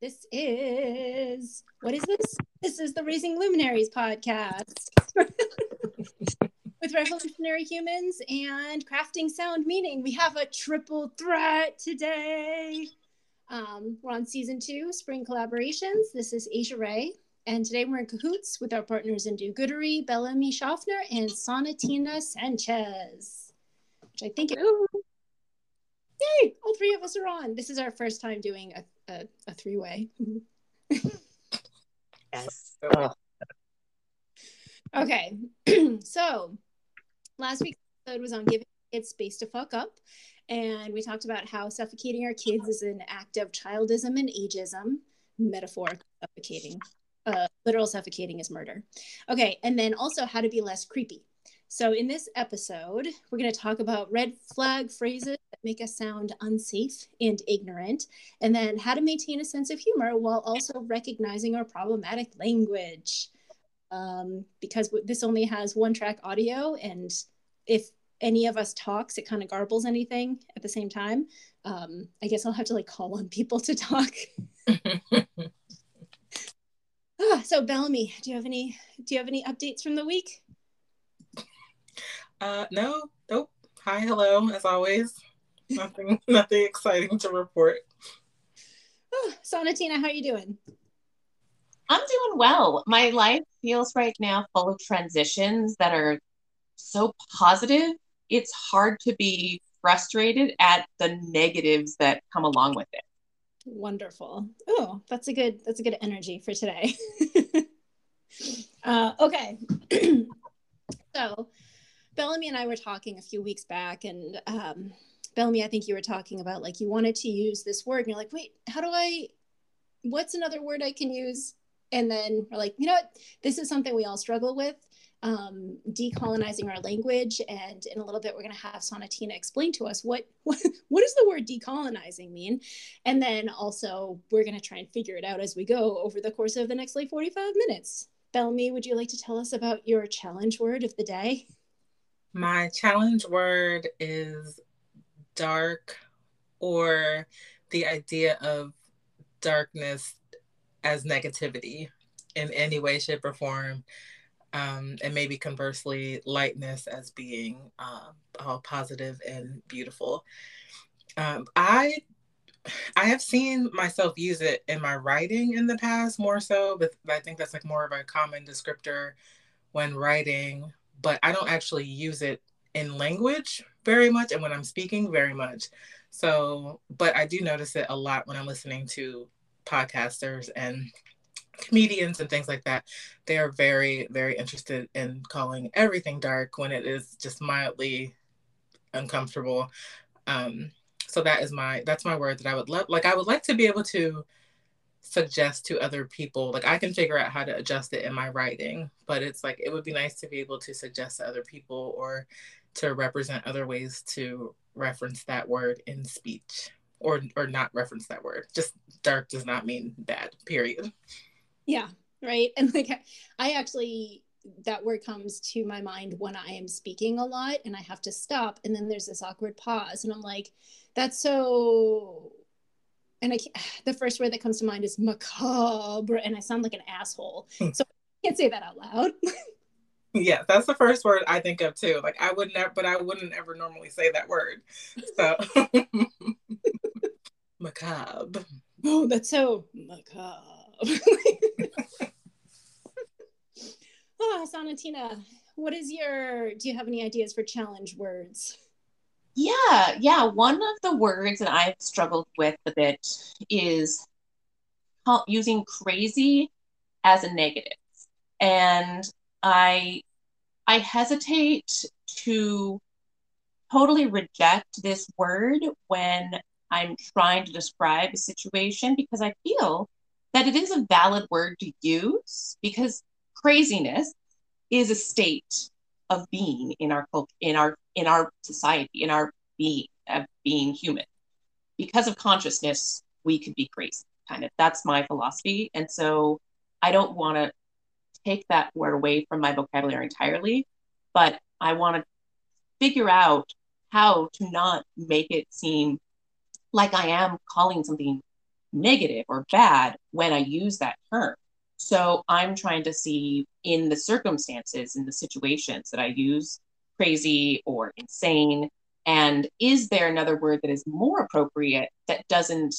This is what is this? This is the Raising Luminaries podcast with revolutionary humans and crafting sound meaning. We have a triple threat today. Um, we're on season two, spring collaborations. This is Asia Ray, and today we're in cahoots with our partners in Do Goodery, Bellamy Schaffner, and Sonatina Sanchez, which I think. It- Yay! All three of us are on. This is our first time doing a, a, a three way. Yes. Okay, so last week's episode was on giving kids space to fuck up, and we talked about how suffocating our kids is an act of childism and ageism, metaphor suffocating. Uh, literal suffocating is murder. Okay, and then also how to be less creepy. So in this episode, we're going to talk about red flag phrases make us sound unsafe and ignorant, and then how to maintain a sense of humor while also recognizing our problematic language. Um, because this only has one track audio and if any of us talks it kind of garbles anything at the same time. Um, i guess i'll have to like call on people to talk. Ah, so bellamy do you have any do you have any updates from the week? Uh, no, nope. Hi, hello, as always. Nothing, nothing exciting to report. oh, sonatina how are you doing I'm doing well. My life feels right now full of transitions that are so positive. It's hard to be frustrated at the negatives that come along with it. Wonderful. Oh, that's a good that's a good energy for today. uh, okay. so Bellamy and I were talking a few weeks back, and um, Bellamy, I think you were talking about like you wanted to use this word, and you're like, wait, how do I? What's another word I can use? And then we're like, you know what? This is something we all struggle with. Um, decolonizing our language, and in a little bit, we're going to have Sonatina explain to us what, what what does the word decolonizing mean, and then also we're going to try and figure it out as we go over the course of the next like 45 minutes. Bellamy, would you like to tell us about your challenge word of the day? My challenge word is dark or the idea of darkness as negativity in any way, shape, or form. Um, and maybe conversely, lightness as being uh, all positive and beautiful. Um, I I have seen myself use it in my writing in the past more so, but I think that's like more of a common descriptor when writing, but I don't actually use it in language very much and when I'm speaking very much. So, but I do notice it a lot when I'm listening to podcasters and comedians and things like that. They are very, very interested in calling everything dark when it is just mildly uncomfortable. Um, so that is my that's my word that I would love. Like I would like to be able to suggest to other people. Like I can figure out how to adjust it in my writing, but it's like it would be nice to be able to suggest to other people or to represent other ways to reference that word in speech or or not reference that word. Just dark does not mean bad. Period. Yeah, right. And like I actually that word comes to my mind when I am speaking a lot and I have to stop and then there's this awkward pause and I'm like that's so and I can't, the first word that comes to mind is macabre and I sound like an asshole. Hmm. So I can't say that out loud. Yeah, that's the first word I think of too. Like I would never, but I wouldn't ever normally say that word. So macabre. oh, that's so macabre. Ah, oh, Sonatina, what is your do you have any ideas for challenge words? Yeah, yeah. One of the words that I've struggled with a bit is using crazy as a negative. And I I hesitate to totally reject this word when I'm trying to describe a situation because I feel that it is a valid word to use because craziness is a state of being in our in our in our society, in our being of being human. Because of consciousness, we could be crazy. Kind of that's my philosophy, and so I don't want to take that word away from my vocabulary entirely, but I want to figure out how to not make it seem like I am calling something negative or bad when I use that term. So I'm trying to see in the circumstances, in the situations that I use crazy or insane, and is there another word that is more appropriate that doesn't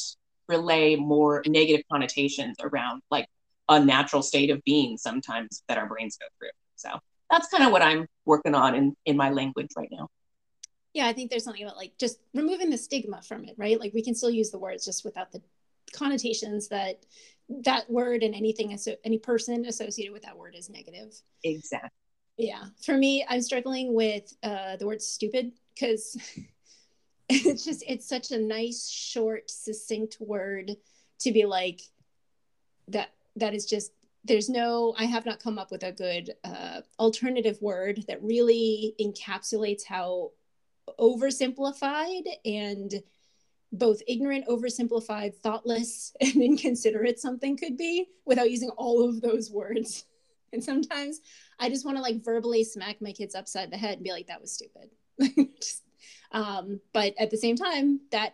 relay more negative connotations around like a natural state of being sometimes that our brains go through. So that's kind of what I'm working on in, in my language right now. Yeah, I think there's something about like just removing the stigma from it, right? Like we can still use the words just without the connotations that that word and anything any person associated with that word is negative. Exactly. Yeah. For me, I'm struggling with uh, the word stupid because it's just it's such a nice, short, succinct word to be like that that is just there's no i have not come up with a good uh, alternative word that really encapsulates how oversimplified and both ignorant oversimplified thoughtless and inconsiderate something could be without using all of those words. And sometimes i just want to like verbally smack my kids upside the head and be like that was stupid. Um, but at the same time that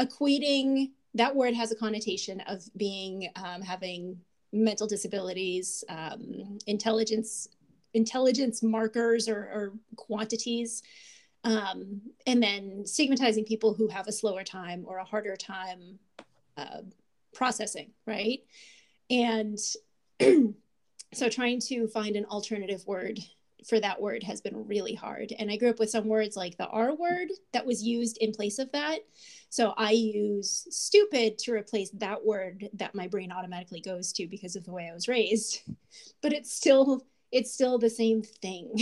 equating that word has a connotation of being um, having mental disabilities, um, intelligence intelligence markers or, or quantities, um, and then stigmatizing people who have a slower time or a harder time uh, processing, right? And so trying to find an alternative word for that word has been really hard. And I grew up with some words like the R word that was used in place of that. So I use stupid to replace that word that my brain automatically goes to because of the way I was raised. But it's still it's still the same thing.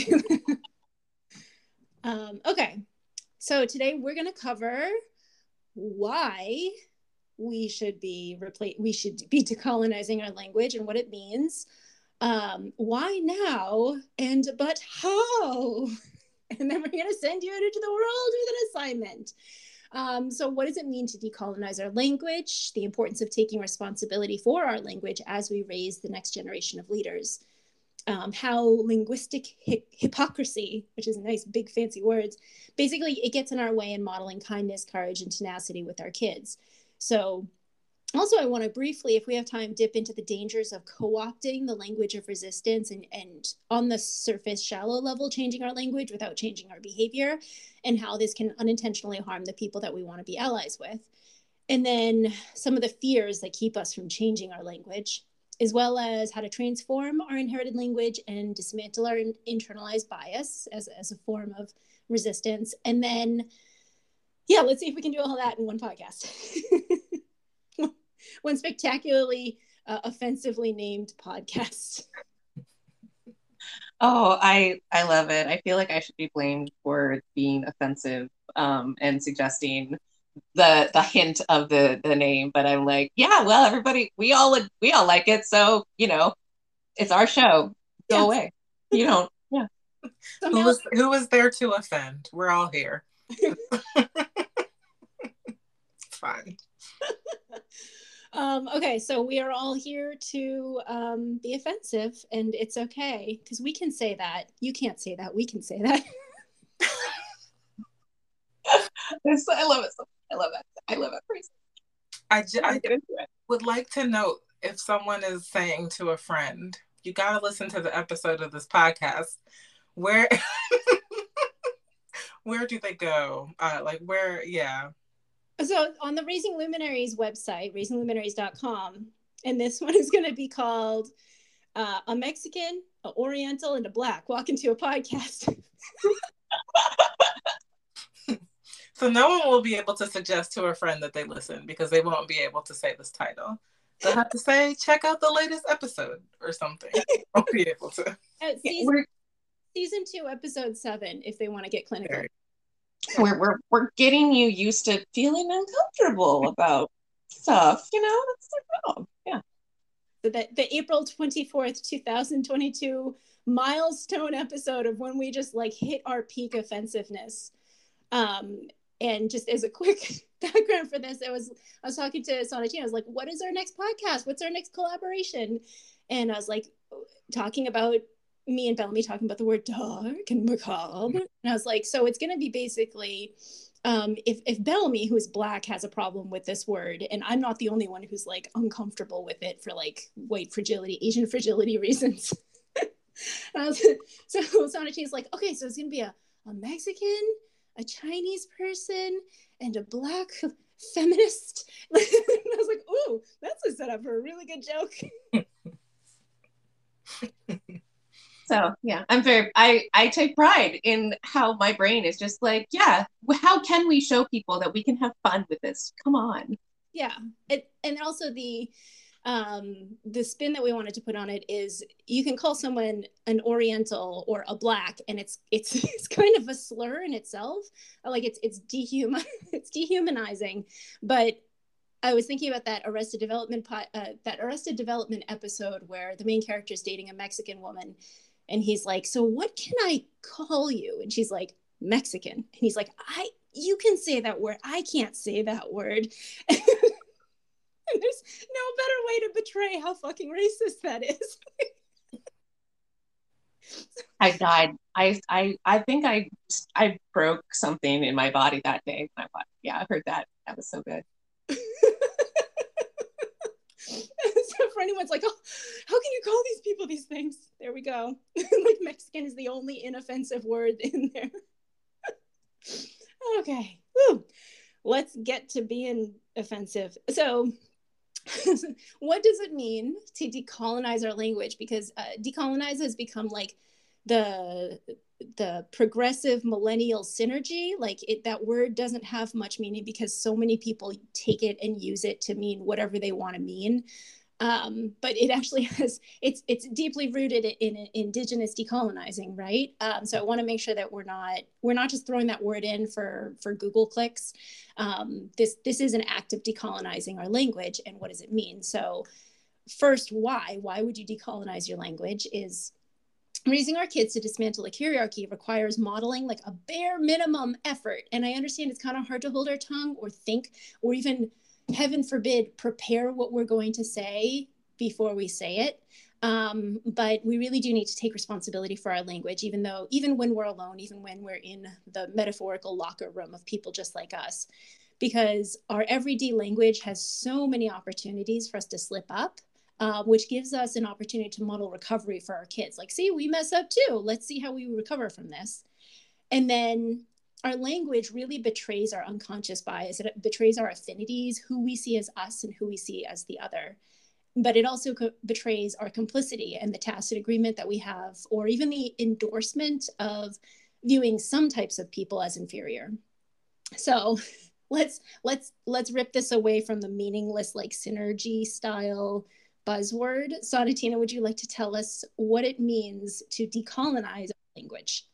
um, okay. So today we're going to cover why we should be replace we should be decolonizing our language and what it means um, why now? And but how? And then we're going to send you out into the world with an assignment. Um, so what does it mean to decolonize our language? The importance of taking responsibility for our language as we raise the next generation of leaders. Um, how linguistic hi- hypocrisy which is nice big fancy words basically it gets in our way in modeling kindness courage and tenacity with our kids. So also, I want to briefly, if we have time, dip into the dangers of co opting the language of resistance and, and on the surface, shallow level, changing our language without changing our behavior, and how this can unintentionally harm the people that we want to be allies with. And then some of the fears that keep us from changing our language, as well as how to transform our inherited language and dismantle our internalized bias as, as a form of resistance. And then, yeah, let's see if we can do all that in one podcast. one spectacularly uh, offensively named podcast. Oh, I I love it. I feel like I should be blamed for being offensive um, and suggesting the the hint of the the name, but I'm like, yeah, well, everybody, we all we all like it, so you know, it's our show. Go yes. away. You don't. Yeah. who was who was there to offend? We're all here. fine. Um, okay, so we are all here to um, be offensive, and it's okay because we can say that. You can't say that. We can say that. I love it. I love it. I love it. I, just, I would like to note if someone is saying to a friend, you got to listen to the episode of this podcast. Where, where do they go? Uh, like where? Yeah so on the Raising Luminaries website, raisingluminaries.com, and this one is going to be called uh, A Mexican, an Oriental, and a Black Walk into a Podcast. so no one will be able to suggest to a friend that they listen because they won't be able to say this title. They'll have to say, check out the latest episode or something. I'll be able to. Season, season, two, episode seven, if they want to get clinical. Very we're, we're we're getting you used to feeling uncomfortable about stuff you know that's the job yeah. So the, the april 24th 2022 milestone episode of when we just like hit our peak offensiveness. Um and just as a quick background for this i was i was talking to sonatine i was like what is our next podcast? What's our next collaboration? And i was like talking about me and Bellamy talking about the word dark and macabre. And I was like, so it's going to be basically um, if if Bellamy, who's black, has a problem with this word, and I'm not the only one who's like uncomfortable with it for like white fragility, Asian fragility reasons. uh, so Sonatine's like, okay, so it's gonna be a, a Mexican, a Chinese person, and a black feminist. and I was like, ooh, that's a setup for a really good joke. So yeah, I'm very I I take pride in how my brain is just like, yeah, how can we show people that we can have fun with this? Come on. Yeah. It, and also the um the spin that we wanted to put on it is you can call someone an oriental or a black and it's it's it's kind of a slur in itself like it's it's dehuman it's dehumanizing but I was thinking about that Arrested Development uh, that Arrested Development episode where the main character is dating a Mexican woman, and he's like, "So what can I call you?" And she's like, "Mexican." And he's like, "I you can say that word. I can't say that word." there's no better way to betray how fucking racist that is. I died. I I I think I I broke something in my body that day. Yeah, I heard that. That was so good. so for anyone's like, oh, how can you call these people these things? There we go. like Mexican is the only inoffensive word in there. okay. Woo. Let's get to being offensive. So what does it mean to decolonize our language? Because uh, decolonize has become like the the progressive millennial synergy like it that word doesn't have much meaning because so many people take it and use it to mean whatever they want to mean. Um, but it actually has it's it's deeply rooted in, in indigenous decolonizing right? Um, so i want to make sure that we're not we're not just throwing that word in for for google clicks. Um, this this is an act of decolonizing our language and what does it mean? So first why why would you decolonize your language is raising our kids to dismantle a hierarchy requires modeling like a bare minimum effort. And i understand it's kind of hard to hold our tongue or think or even heaven forbid prepare what we're going to say before we say it. Um, but we really do need to take responsibility for our language even though even when we're alone even when we're in the metaphorical locker room of people just like us. Because our everyday language has so many opportunities for us to slip up uh, which gives us an opportunity to model recovery for our kids. Like, see, we mess up too. Let's see how we recover from this. And then our language really betrays our unconscious bias. It betrays our affinities, who we see as us and who we see as the other. But it also co- betrays our complicity and the tacit agreement that we have, or even the endorsement of viewing some types of people as inferior. So let's let's let's rip this away from the meaningless like synergy style buzzword. Sonatina, would you like to tell us what it means to decolonize language?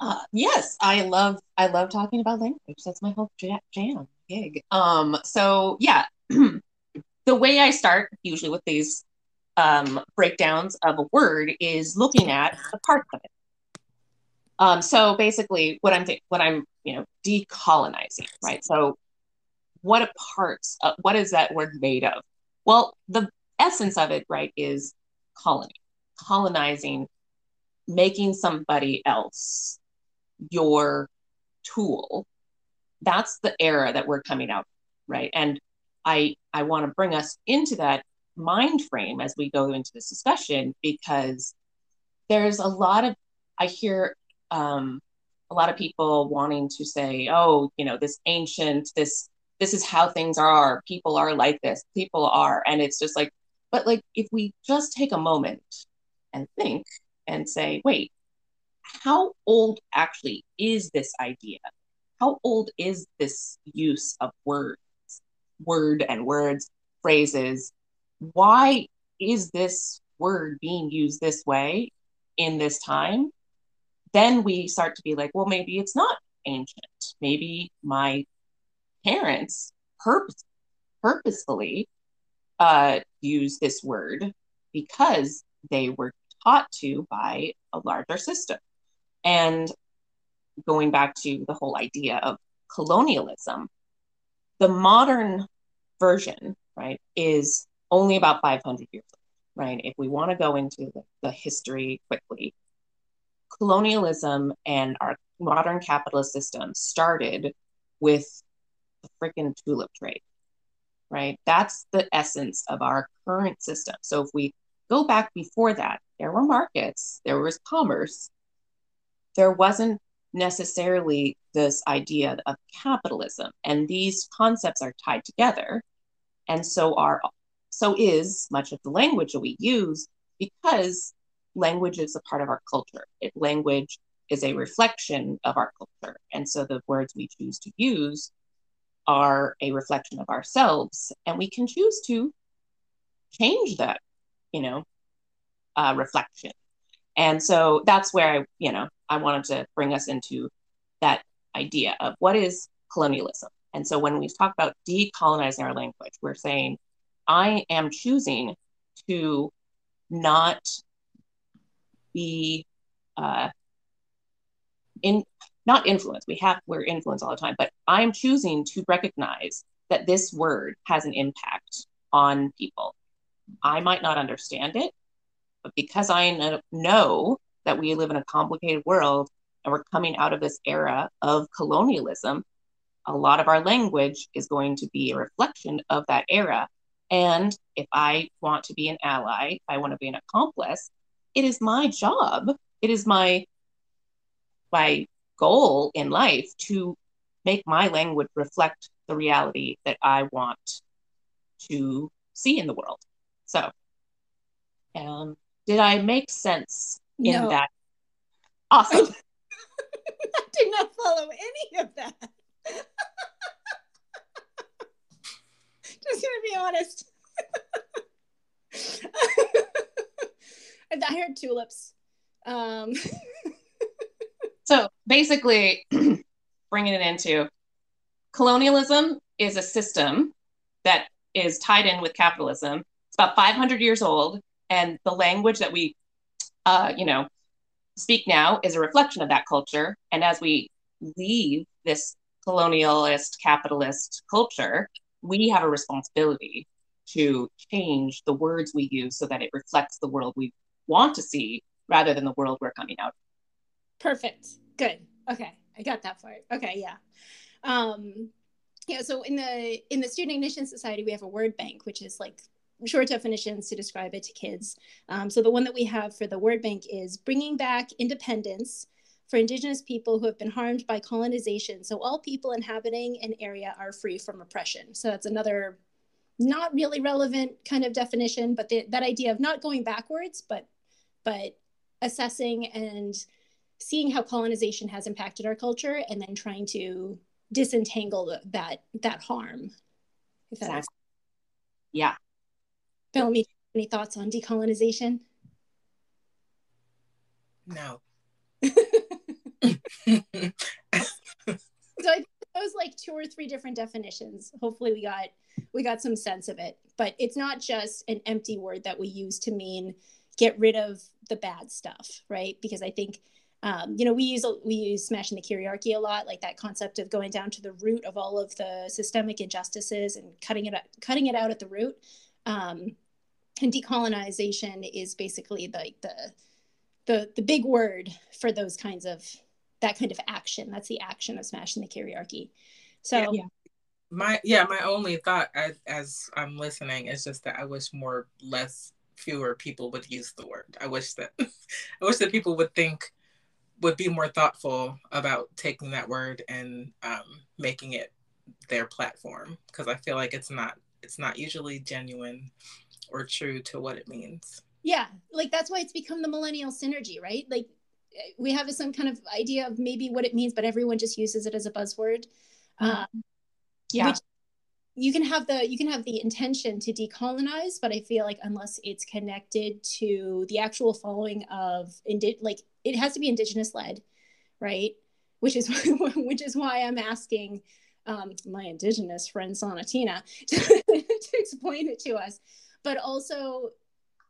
Uh, yes, I love I love talking about language. That's my whole jam gig. Um, so yeah, the way I start usually with these um, breakdowns of a word is looking at the parts of it. Um, so basically, what I'm th- what I'm you know decolonizing, right? So what parts? Uh, what is that word made of? Well, the essence of it, right, is colony, colonizing, making somebody else your tool. That's the era that we're coming out, right? And I I want to bring us into that mind frame as we go into this discussion because there's a lot of I hear um, a lot of people wanting to say, oh, you know, this ancient, this this is how things are. People are like this. People are, and it's just like but like if we just take a moment and think and say, wait, how old actually is this idea? How old is this use of words, word and words, phrases? Why is this word being used this way in this time? Then we start to be like, well, maybe it's not ancient. Maybe my parents purpose, purposefully uh, use this word because they were taught to by a larger system. And going back to the whole idea of colonialism, the modern version, right, is only about 500 years old, right? If we want to go into the, the history quickly, colonialism and our modern capitalist system started with the freaking tulip trade, right? That's the essence of our current system. So if we go back before that, there were markets, there was commerce, there wasn't necessarily this idea of capitalism. And these concepts are tied together. And so are so is much of the language that we use because language is a part of our culture. It, language is a reflection of our culture. And so the words we choose to use are a reflection of ourselves. And we can choose to change that, you know, uh, reflection. And so that's where I, you know, I wanted to bring us into that idea of what is colonialism. And so when we talk about decolonizing our language, we're saying, I am choosing to not be uh, in not influence. We have we're influenced all the time, but I'm choosing to recognize that this word has an impact on people. I might not understand it, but because I know that we live in a complicated world and we're coming out of this era of colonialism, a lot of our language is going to be a reflection of that era. And if I want to be an ally, I want to be an accomplice, it is my job, it is my my goal in life to make my language reflect the reality that I want to see in the world. So, um, did I make sense in no. that? Awesome. I did not follow any of that. Just gonna be honest. I heard tulips. Um. so basically, bringing it into colonialism is a system that is tied in with capitalism. It's about 500 years old, and the language that we, uh, you know, speak now is a reflection of that culture. And as we leave this colonialist capitalist culture, we have a responsibility to change the words we use so that it reflects the world we want to see rather than the world we're coming out. Perfect. Good. Okay. I got that part. Okay. Yeah. Um, yeah. So in the, in the Student Ignition Society, we have a word bank, which is like short definitions to describe it to kids. Um, so the one that we have for the word bank is bringing back independence for Indigenous people who have been harmed by colonization. So all people inhabiting an area are free from oppression. So that's another not really relevant kind of definition, but the, that idea of not going backwards, but but assessing and seeing how colonization has impacted our culture, and then trying to disentangle that that harm. If that exactly. yeah. Bellamy any thoughts on decolonization? No. so I think those like two or three different definitions. Hopefully we got we got some sense of it. But it's not just an empty word that we use to mean get rid of the bad stuff, right? Because I think um, you know we use we use smashing the kyriarchy a lot, like that concept of going down to the root of all of the systemic injustices and cutting it cutting it out at the root. Um, and decolonization is basically like the, the the big word for those kinds of that kind of action. That's the action of smashing the kyriarchy. So yeah. my yeah, my only thought as, as I'm listening is just that I wish more less fewer people would use the word. I wish that I wish that people would think would be more thoughtful about taking that word and um, making it their platform because I feel like it's not it's not usually genuine or true to what it means. Yeah, like that's why it's become the millennial synergy, right? Like we have some kind of idea of maybe what it means, but everyone just uses it as a buzzword. Mm-hmm. Um, yeah. Which you can have the you can have the intention to decolonize, but I feel like unless it's connected to the actual following of indi- like it has to be indigenous led, right? Which is which is why I'm asking um, my indigenous friend Sonatina to, to explain it to us. But also,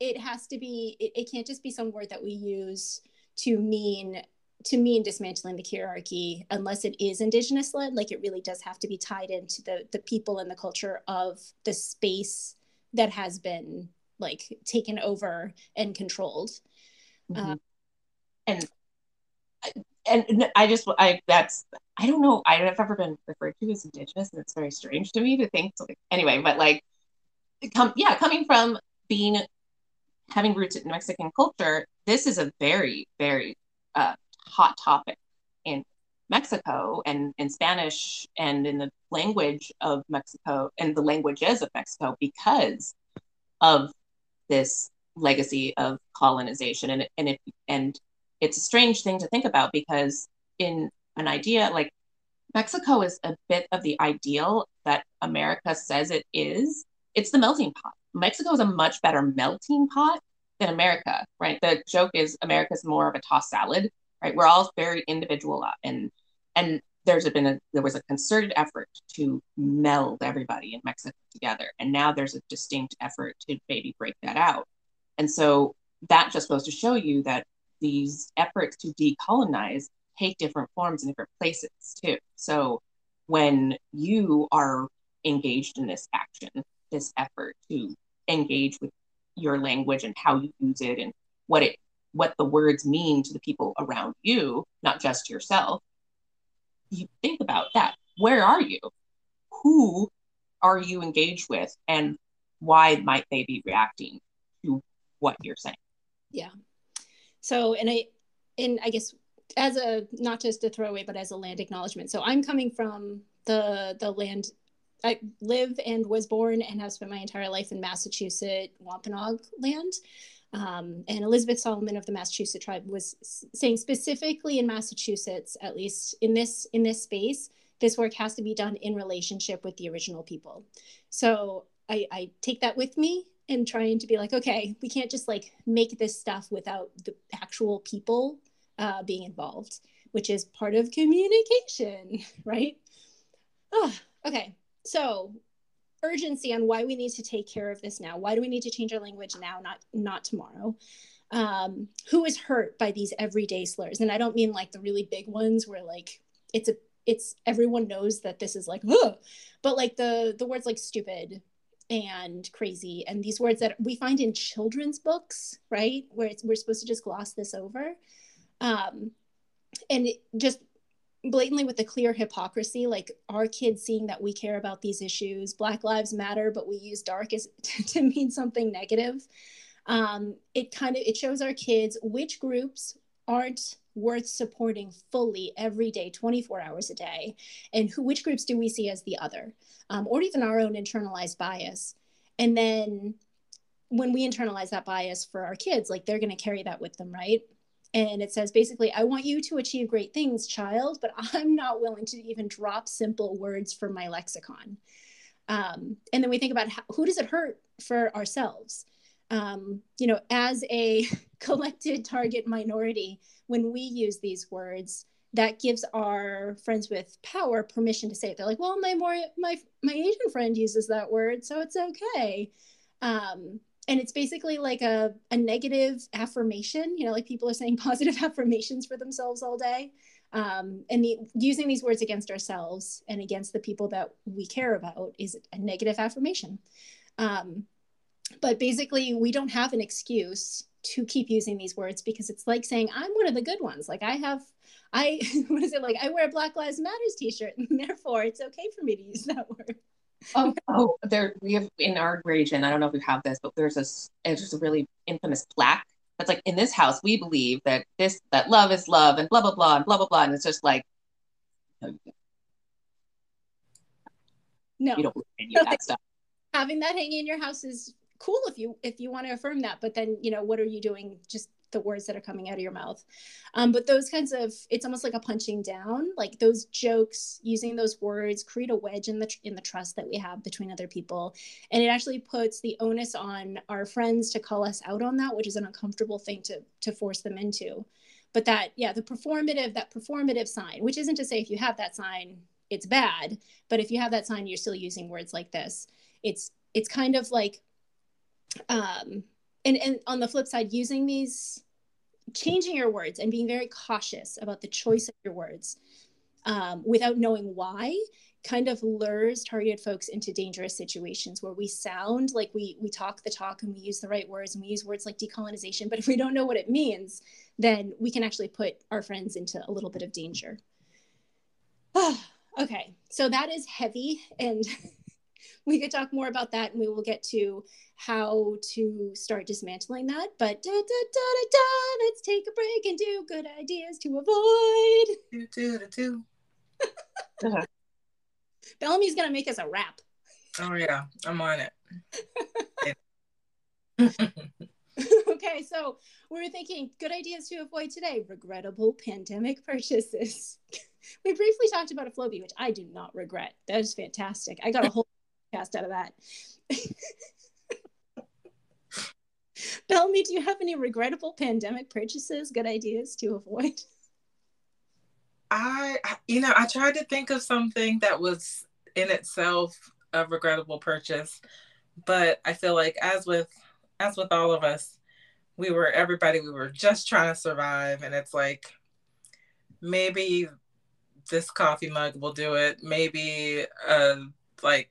it has to be it, it can't just be some word that we use to mean to mean dismantling the hierarchy unless it is indigenous led like it really does have to be tied into the the people and the culture of the space that has been like taken over and controlled mm-hmm. uh, and and I just I that's I don't know I've ever been referred to as indigenous and it's very strange to me to think like, anyway but like come yeah coming from being having roots in Mexican culture this is a very very uh, hot topic in Mexico and in Spanish and in the language of Mexico and the languages of Mexico because of this legacy of colonization and and it and it's a strange thing to think about because in an idea like Mexico is a bit of the ideal that America says it is. It's the melting pot. Mexico is a much better melting pot than America, right? The joke is America's more of a tossed salad, right? We're all very individual uh, and and there's been a there was a concerted effort to meld everybody in Mexico together, and now there's a distinct effort to maybe break that out. And so that just goes to show you that these efforts to decolonize take different forms in different places too. So when you are engaged in this action, this effort to engage with your language and how you use it and what it what the words mean to the people around you, not just yourself, you think about that. Where are you? Who are you engaged with and why might they be reacting to what you're saying? Yeah. So, and I, and I guess as a not just a throwaway, but as a land acknowledgement. So I'm coming from the the land. I live and was born and have spent my entire life in Massachusetts Wampanoag land. Um, and Elizabeth Solomon of the Massachusetts tribe was saying specifically in Massachusetts, at least in this in this space, this work has to be done in relationship with the original people. So I, I take that with me and trying to be like, okay, we can't just like make this stuff without the actual people uh, being involved, which is part of communication, right? Oh, okay. So urgency on why we need to take care of this now. Why do we need to change our language now, not not tomorrow? Um, who is hurt by these everyday slurs? And I don't mean like the really big ones where like it's a it's everyone knows that this is like, Ugh! but like the the words like stupid, and crazy. And these words that we find in children's books right where we're supposed to just gloss this over um, and just blatantly with the clear hypocrisy like our kids seeing that we care about these issues black lives matter but we use dark as to mean something negative um, it kind of it shows our kids which groups aren't worth supporting fully every day 24 hours a day? And who which groups do we see as the other? Um, or even our own internalized bias. And then when we internalize that bias for our kids like they're going to carry that with them right? And it says basically i want you to achieve great things child but i'm not willing to even drop simple words from my lexicon. Um, and then we think about how, who does it hurt for ourselves? Um, you know as a collected target minority when we use these words that gives our friends with power permission to say it. They're like well my more my my asian friend uses that word so it's okay. Um, and it's basically like a, a negative affirmation you know like people are saying positive affirmations for themselves all day. Um, and the, using these words against ourselves and against the people that we care about is a negative affirmation. Um, but basically we don't have an excuse to keep using these words because it's like saying i'm one of the good ones. Like i have i what is it? Like i wear a black lives matters t-shirt and therefore it's okay for me to use that word. Oh, oh there we have in our region i don't know if you have this but there's a it's just a really infamous plaque that's like in this house we believe that this that love is love and blah blah blah and blah blah blah and it's just like no you don't. Believe any of that stuff. Having that hanging in your house is cool if you if you want to affirm that but then you know what are you doing? Just the words that are coming out of your mouth. Um, but those kinds of it's almost like a punching down like those jokes using those words create a wedge in the in the trust that we have between other people. And it actually puts the onus on our friends to call us out on that which is an uncomfortable thing to to force them into. But that yeah the performative that performative sign which isn't to say if you have that sign it's bad but if you have that sign you're still using words like this. It's it's kind of like um, and, and on the flip side, using these, changing your words and being very cautious about the choice of your words um, without knowing why kind of lures targeted folks into dangerous situations where we sound like we we talk the talk and we use the right words and we use words like decolonization. But if we don't know what it means then we can actually put our friends into a little bit of danger. Okay so that is heavy and we could talk more about that and we will get to how to start dismantling that but da, da, da, da, let's take a break and do good ideas to avoid do, do, do, do. Uh-huh. Bellamy's gonna make us a rap. Oh yeah, I'm on it. okay, so we were thinking good ideas to avoid today. Regrettable pandemic purchases. we briefly talked about a Flowbee, which I do not regret. That is fantastic. I got a whole cast out of that. Bellamy, do you have any regrettable pandemic purchases? Good ideas to avoid? I, you know, I tried to think of something that was in itself a regrettable purchase, but I feel like as with as with all of us, we were everybody we were just trying to survive, and it's like maybe this coffee mug will do it. Maybe uh like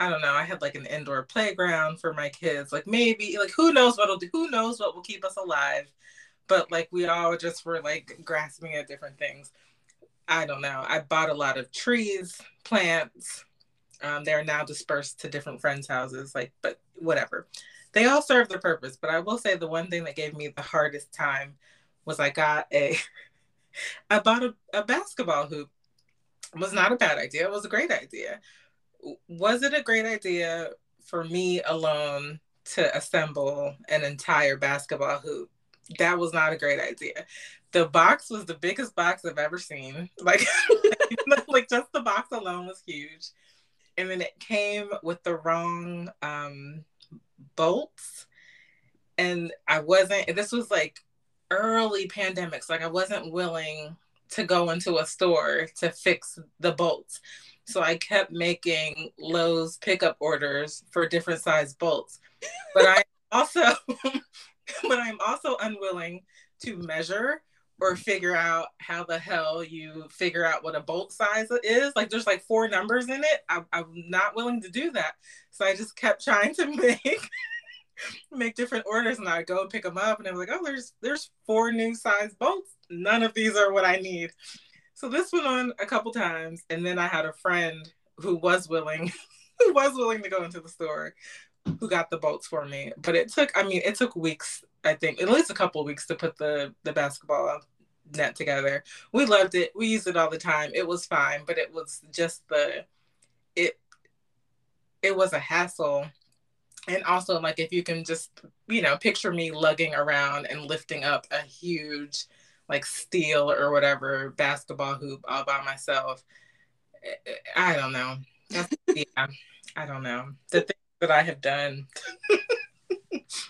I don't know. I had like an indoor playground for my kids. Like maybe like who knows what'll do? Who knows what will keep us alive? but like we all just were like grasping at different things. I don't know. I bought a lot of trees, plants. Um, they're now dispersed to different friends' houses, like, but whatever. They all serve their purpose. But I will say the one thing that gave me the hardest time was I got a, I bought a, a basketball hoop. It was not a bad idea. It was a great idea. Was it a great idea for me alone to assemble an entire basketball hoop? that was not a great idea. The box was the biggest box I've ever seen. Like, like just the box alone was huge. And then it came with the wrong um, bolts. And I wasn't, this was like early pandemics. Like, I wasn't willing to go into a store to fix the bolts. So I kept making Lowe's pickup orders for different size bolts. But I also but I'm also unwilling to measure or figure out how the hell you figure out what a bolt size is. Like there's like four numbers in it. I, am not willing to do that. So I just kept trying to make make different orders and I go pick them up and I'm like, oh, there's there's four new size bolts. None of these are what I need. So this went on a couple times and then I had a friend who was willing who was willing to go into the store who got the bolts for me. But it took, I mean, it took weeks, I think, at least a couple weeks to put the the basketball net together. We loved it. We used it all the time. It was fine, but it was just the it it was a hassle. And also like if you can just, you know, picture me lugging around and lifting up a huge like steel or whatever basketball hoop all by myself. I don't know. yeah, I don't know. The thing that I have done. it's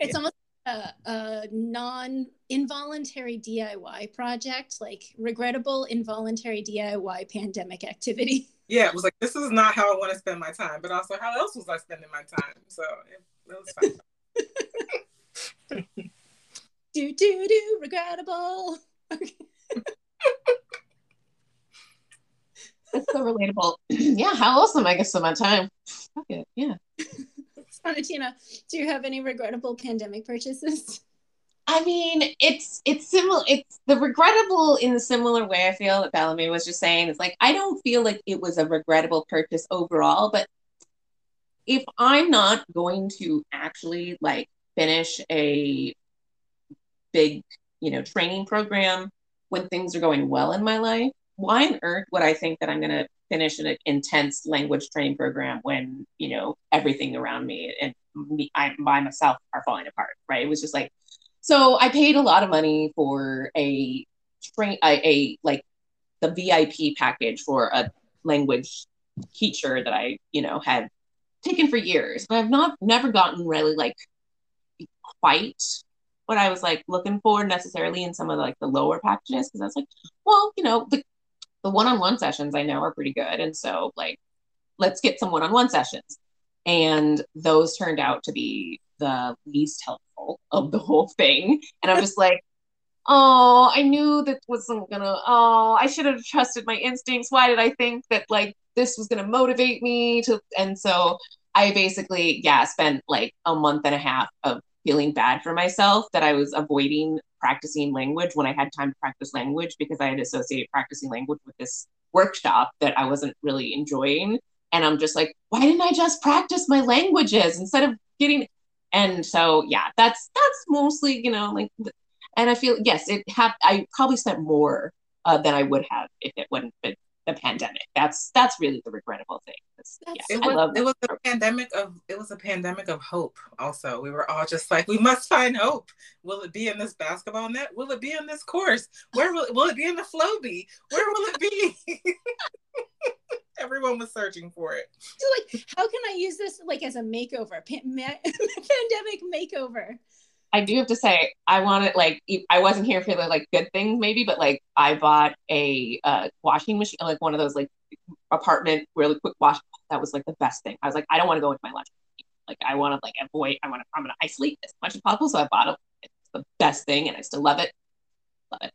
yeah. almost a, a non involuntary DIY project, like regrettable involuntary DIY pandemic activity. Yeah, it was like this is not how I want to spend my time, but also how else was I spending my time? So it, it was fine. Do do do regrettable. Okay. It's so relatable. yeah, how else am I gonna spend my time? Fuck it. Yeah. Sonatina, do you have any regrettable pandemic purchases? I mean, it's it's similar. It's the regrettable in the similar way I feel that Bellamy was just saying. It's like I don't feel like it was a regrettable purchase overall, but if I'm not going to actually like finish a big, you know, training program when things are going well in my life, why on earth would I think that I'm going to finish an intense language training program when you know everything around me and me I by myself are falling apart? Right? It was just like so. I paid a lot of money for a train a, a like the VIP package for a language teacher that I you know had taken for years, but I've not never gotten really like quite what I was like looking for necessarily in some of like the lower packages because I was like, well, you know, the the one-on-one sessions I know are pretty good. And so like, let's get some one-on-one sessions. And those turned out to be the least helpful of the whole thing. And I'm just like, oh, I knew that wasn't gonna, oh, I should have trusted my instincts. Why did I think that like this was gonna motivate me to? And so I basically, yeah, spent like a month and a half of feeling bad for myself that I was avoiding practicing language when I had time to practice language because I had associated practicing language with this workshop that I wasn't really enjoying. And I'm just like, why didn't I just practice my languages instead of getting and so yeah, that's that's mostly, you know, like and I feel yes, it had I probably spent more uh, than I would have if it wouldn't been the pandemic. That's that's really the regrettable thing. Yeah, it was, it was a pandemic of it was a pandemic of hope. Also, we were all just like, we must find hope. Will it be in this basketball net? Will it be in this course? Where will it, will it be in the Flowbee? Where will it be? Everyone was searching for it. So, like, how can I use this like as a makeover, pandemic makeover? I do have to say, I wanted like I wasn't here for the like good things maybe, but like I bought a uh, washing machine, like one of those like apartment really quick wash. That was like the best thing. I was like, I don't want to go into my lunch. Like I want to like avoid. I want to. I'm gonna isolate as much as possible. So I bought it. It's the best thing, and I still love it. Love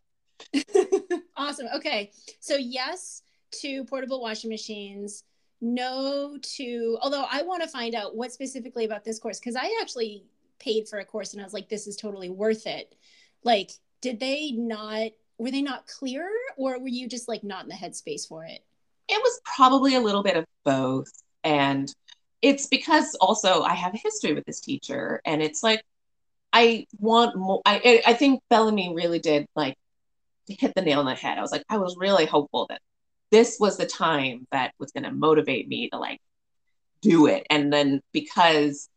it. awesome. Okay, so yes to portable washing machines. No to. Although I want to find out what specifically about this course because I actually paid for a course and I was like, this is totally worth it. Like, did they not, were they not clear or were you just like not in the headspace for it? It was probably a little bit of both. And it's because also I have a history with this teacher and it's like, I want more. I, I think Bellamy really did like hit the nail on the head. I was like, I was really hopeful that this was the time that was going to motivate me to like do it. And then because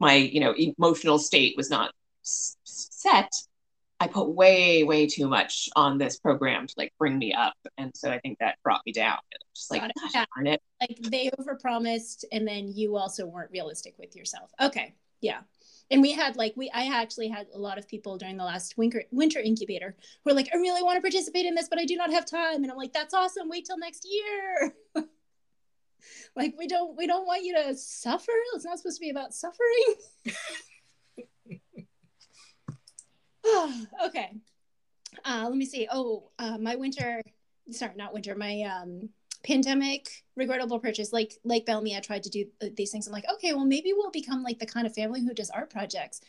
my you know emotional state was not s- set i put way way too much on this program to like bring me up. And so i think that brought me down. Just like gosh, darn it. Like they overpromised and then you also weren't realistic with yourself. Okay. Yeah. And we had like we i actually had a lot of people during the last winter winter incubator who were like i really want to participate in this but i do not have time. And i'm like that's awesome. Wait till next year like we don't we don't want you to suffer. It's not supposed to be about suffering. Okay. Uh, let me see. Oh uh, my winter sorry not winter my um pandemic regrettable purchase. Like like Bellamy I tried to do these things. I'm like okay well maybe we'll become like the kind of family who does art projects.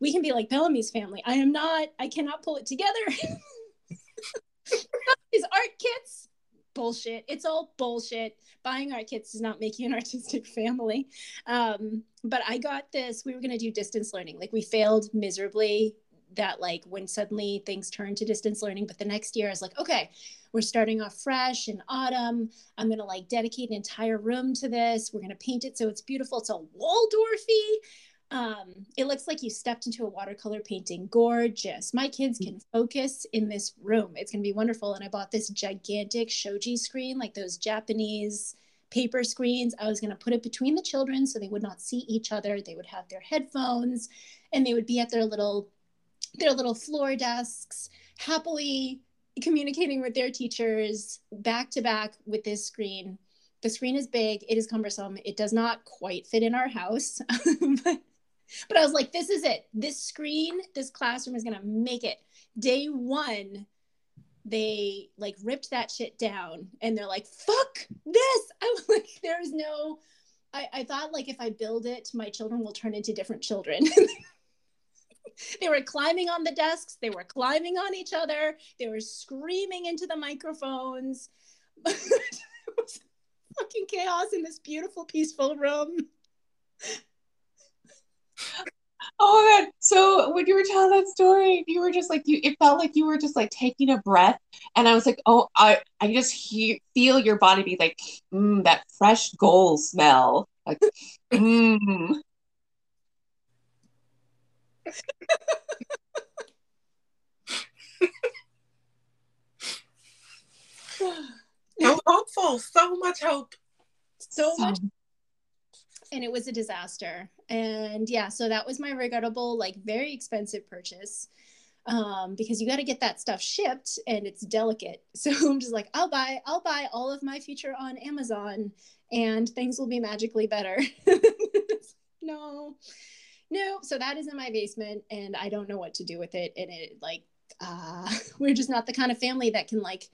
We can be like Bellamy's family. I am not I cannot pull it together. These art kits bullshit. It's all bullshit. Buying art kits does not make you an artistic family. Um, but I got this. We were going to do distance learning. Like we failed miserably. That like when suddenly things turned to distance learning, but the next year I was like, okay, we're starting off fresh in autumn. I'm gonna like dedicate an entire room to this. We're gonna paint it so it's beautiful. It's all Waldorfy. Um, it looks like you stepped into a watercolor painting. Gorgeous. My kids can focus in this room. It's going to be wonderful. And I bought this gigantic shoji screen, like those Japanese paper screens. I was going to put it between the children so they would not see each other. They would have their headphones and they would be at their little their little floor desks happily communicating with their teachers back to back with this screen. The screen is big, it is cumbersome. It does not quite fit in our house. but but I was like, this is it. This screen, this classroom is going to make it. Day one, they like ripped that shit down and they're like, fuck this. I was like, there's no, I, I thought like if I build it, my children will turn into different children. they were climbing on the desks, they were climbing on each other, they were screaming into the microphones. it was fucking chaos in this beautiful, peaceful room. Oh my god! So when you were telling that story, you were just like you. It felt like you were just like taking a breath, and I was like, oh, I I just hear, feel your body be like, mm, that fresh gold smell, like, mm. so hopeful, so much hope, so much and it was a disaster. And yeah, so that was my regrettable, like very expensive purchase um, because you got to get that stuff shipped and it's delicate. So I'm just like, I'll buy, I'll buy all of my future on Amazon and things will be magically better. no, no. So that is in my basement and I don't know what to do with it. And it like, uh, we're just not the kind of family that can like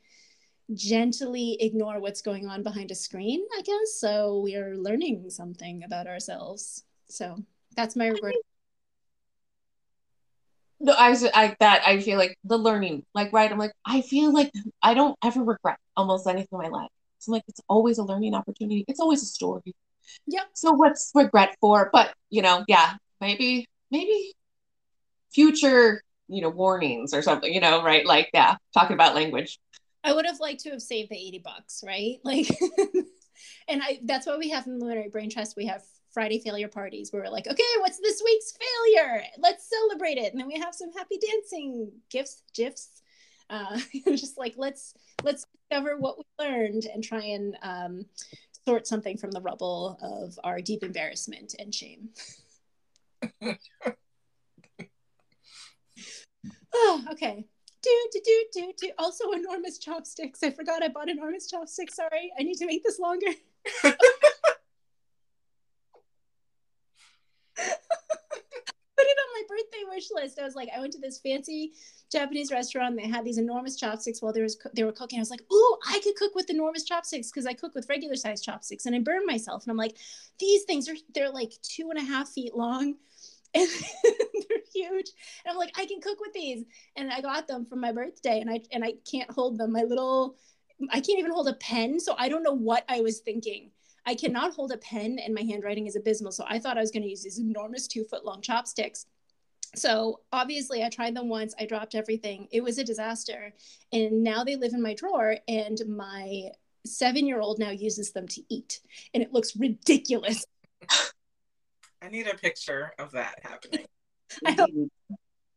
gently ignore what's going on behind a screen, I guess. So we are learning something about ourselves. So that's my regret. No, I was I that I feel like the learning, like right. I'm like I feel like I don't ever regret almost anything in my life. So I'm like it's always a learning opportunity. It's always a story. Yep. So what's regret for? But you know, yeah, maybe maybe future you know warnings or something. You know, right? Like yeah, talking about language. I would have liked to have saved the 80 bucks, right? Like, and I that's why we have in the Luminary Brain Trust, we have Friday failure parties where we're like, okay, what's this week's failure? Let's celebrate it. And then we have some happy dancing gifts, gifs. Uh, just like let's let's discover what we learned and try and um, sort something from the rubble of our deep embarrassment and shame. oh, okay. Do do do do do. Also, enormous chopsticks. I forgot I bought enormous chopsticks. Sorry, I need to make this longer. Put it on my birthday wish list. I was like, I went to this fancy Japanese restaurant. They had these enormous chopsticks while they was they were cooking. I was like, "Ooh, I could cook with enormous chopsticks because I cook with regular sized chopsticks, and I burn myself." And I'm like, "These things are they're like two and a half feet long." and they're huge. And i'm like i can cook with these. And i got them for my birthday and i and i can't hold them. My little i can't even hold a pen so i don't know what i was thinking. I cannot hold a pen and my handwriting is abysmal so i thought i was going to use these enormous two foot long chopsticks. So obviously i tried them once i dropped everything. It was a disaster. And now they live in my drawer and my seven year old now uses them to eat. And it looks ridiculous I need a picture of that happening. I hope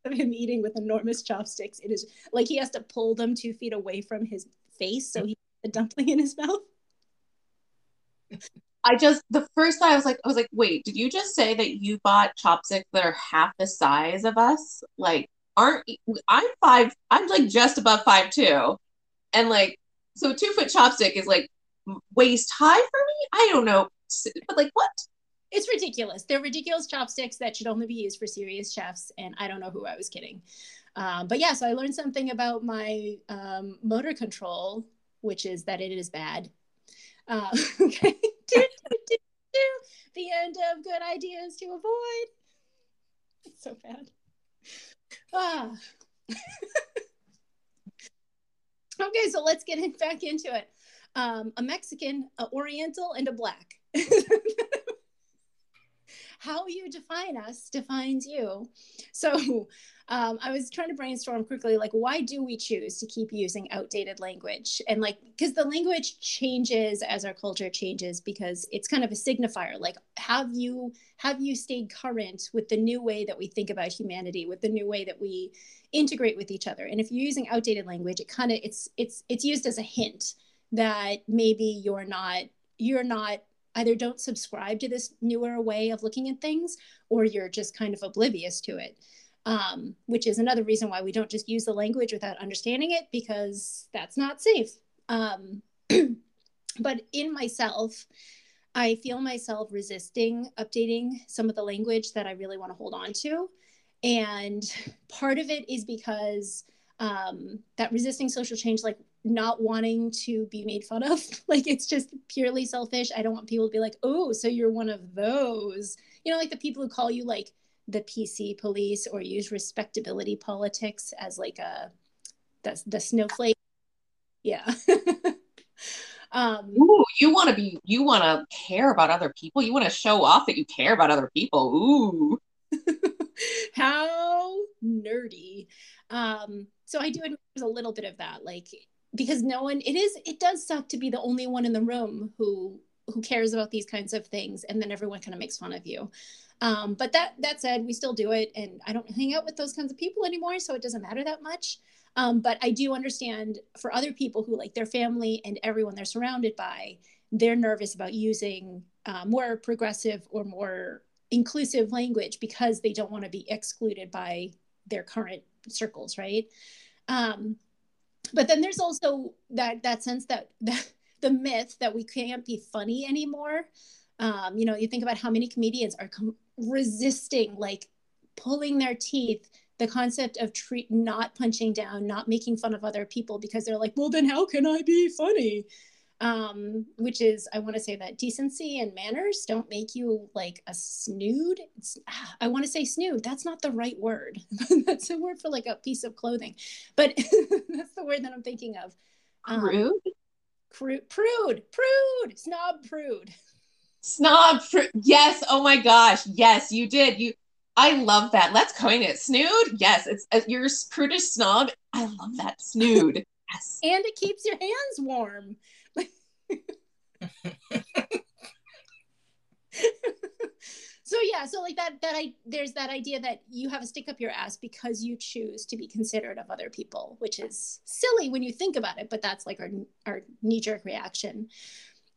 of him eating with enormous chopsticks. It is like he has to pull them two feet away from his face so he has a dumpling in his mouth. I just the first time I was like I was like, wait, did you just say that you bought chopsticks that are half the size of us? Like, aren't I'm five? I'm like just above five two, and like so two foot chopstick is like waist high for me. I don't know, but like what? It's ridiculous. They're ridiculous chopsticks that should only be used for serious chefs, and I don't know who I was kidding. Um, but yeah, so I learned something about my um, motor control, which is that it is bad. Uh, okay, the end of good ideas to avoid. It's so bad. Ah. okay, so let's get back into it. Um, a Mexican, a Oriental, and a Black. How you define us defines you. So um, I was trying to brainstorm quickly, like, why do we choose to keep using outdated language? And like, because the language changes as our culture changes, because it's kind of a signifier. Like, have you have you stayed current with the new way that we think about humanity, with the new way that we integrate with each other? And if you're using outdated language, it kind of it's it's it's used as a hint that maybe you're not you're not either don't subscribe to this newer way of looking at things or you're just kind of oblivious to it. Um, which is another reason why we don't just use the language without understanding it because that's not safe. Um, but in myself i feel myself resisting updating some of the language that i really want to hold on to. And part of it is because um, that resisting social change like not wanting to be made fun of. like it's just purely selfish. I don't want people to be like, oh, so you're one of those. You know, like the people who call you like the PC police or use respectability politics as like a the, the snowflake. Yeah. um Ooh, you want to be you want to care about other people. You want to show off that you care about other people. Ooh. How nerdy. Um so I do admit there's a little bit of that. Like because no one it is it does suck to be the only one in the room who who cares about these kinds of things and then everyone kind of makes fun of you um, but that that said we still do it and i don't hang out with those kinds of people anymore so it doesn't matter that much um, but i do understand for other people who like their family and everyone they're surrounded by they're nervous about using uh, more progressive or more inclusive language because they don't want to be excluded by their current circles right um, but then there's also that that sense that, that the myth that we can't be funny anymore um, you know you think about how many comedians are com- resisting like pulling their teeth the concept of treat not punching down, not making fun of other people because they're like, well, then how can I be funny? Um, which is, I want to say that decency and manners don't make you like a snood. It's, I want to say snood. That's not the right word. that's a word for like a piece of clothing, but that's the word that I'm thinking of. Um, prude? Prude, prude, prude, snob, prude. Snob, prude. Yes. Oh my gosh. Yes, you did. You I love that. Let's coin it. Snood. Yes, it's uh, you're prudish snob. I love that. Snood. Yes. And it keeps your hands warm. so yeah, so like that that I there's that idea that you have a stick up your ass because you choose to be considerate of other people, which is silly when you think about it, but that's like our our knee jerk reaction.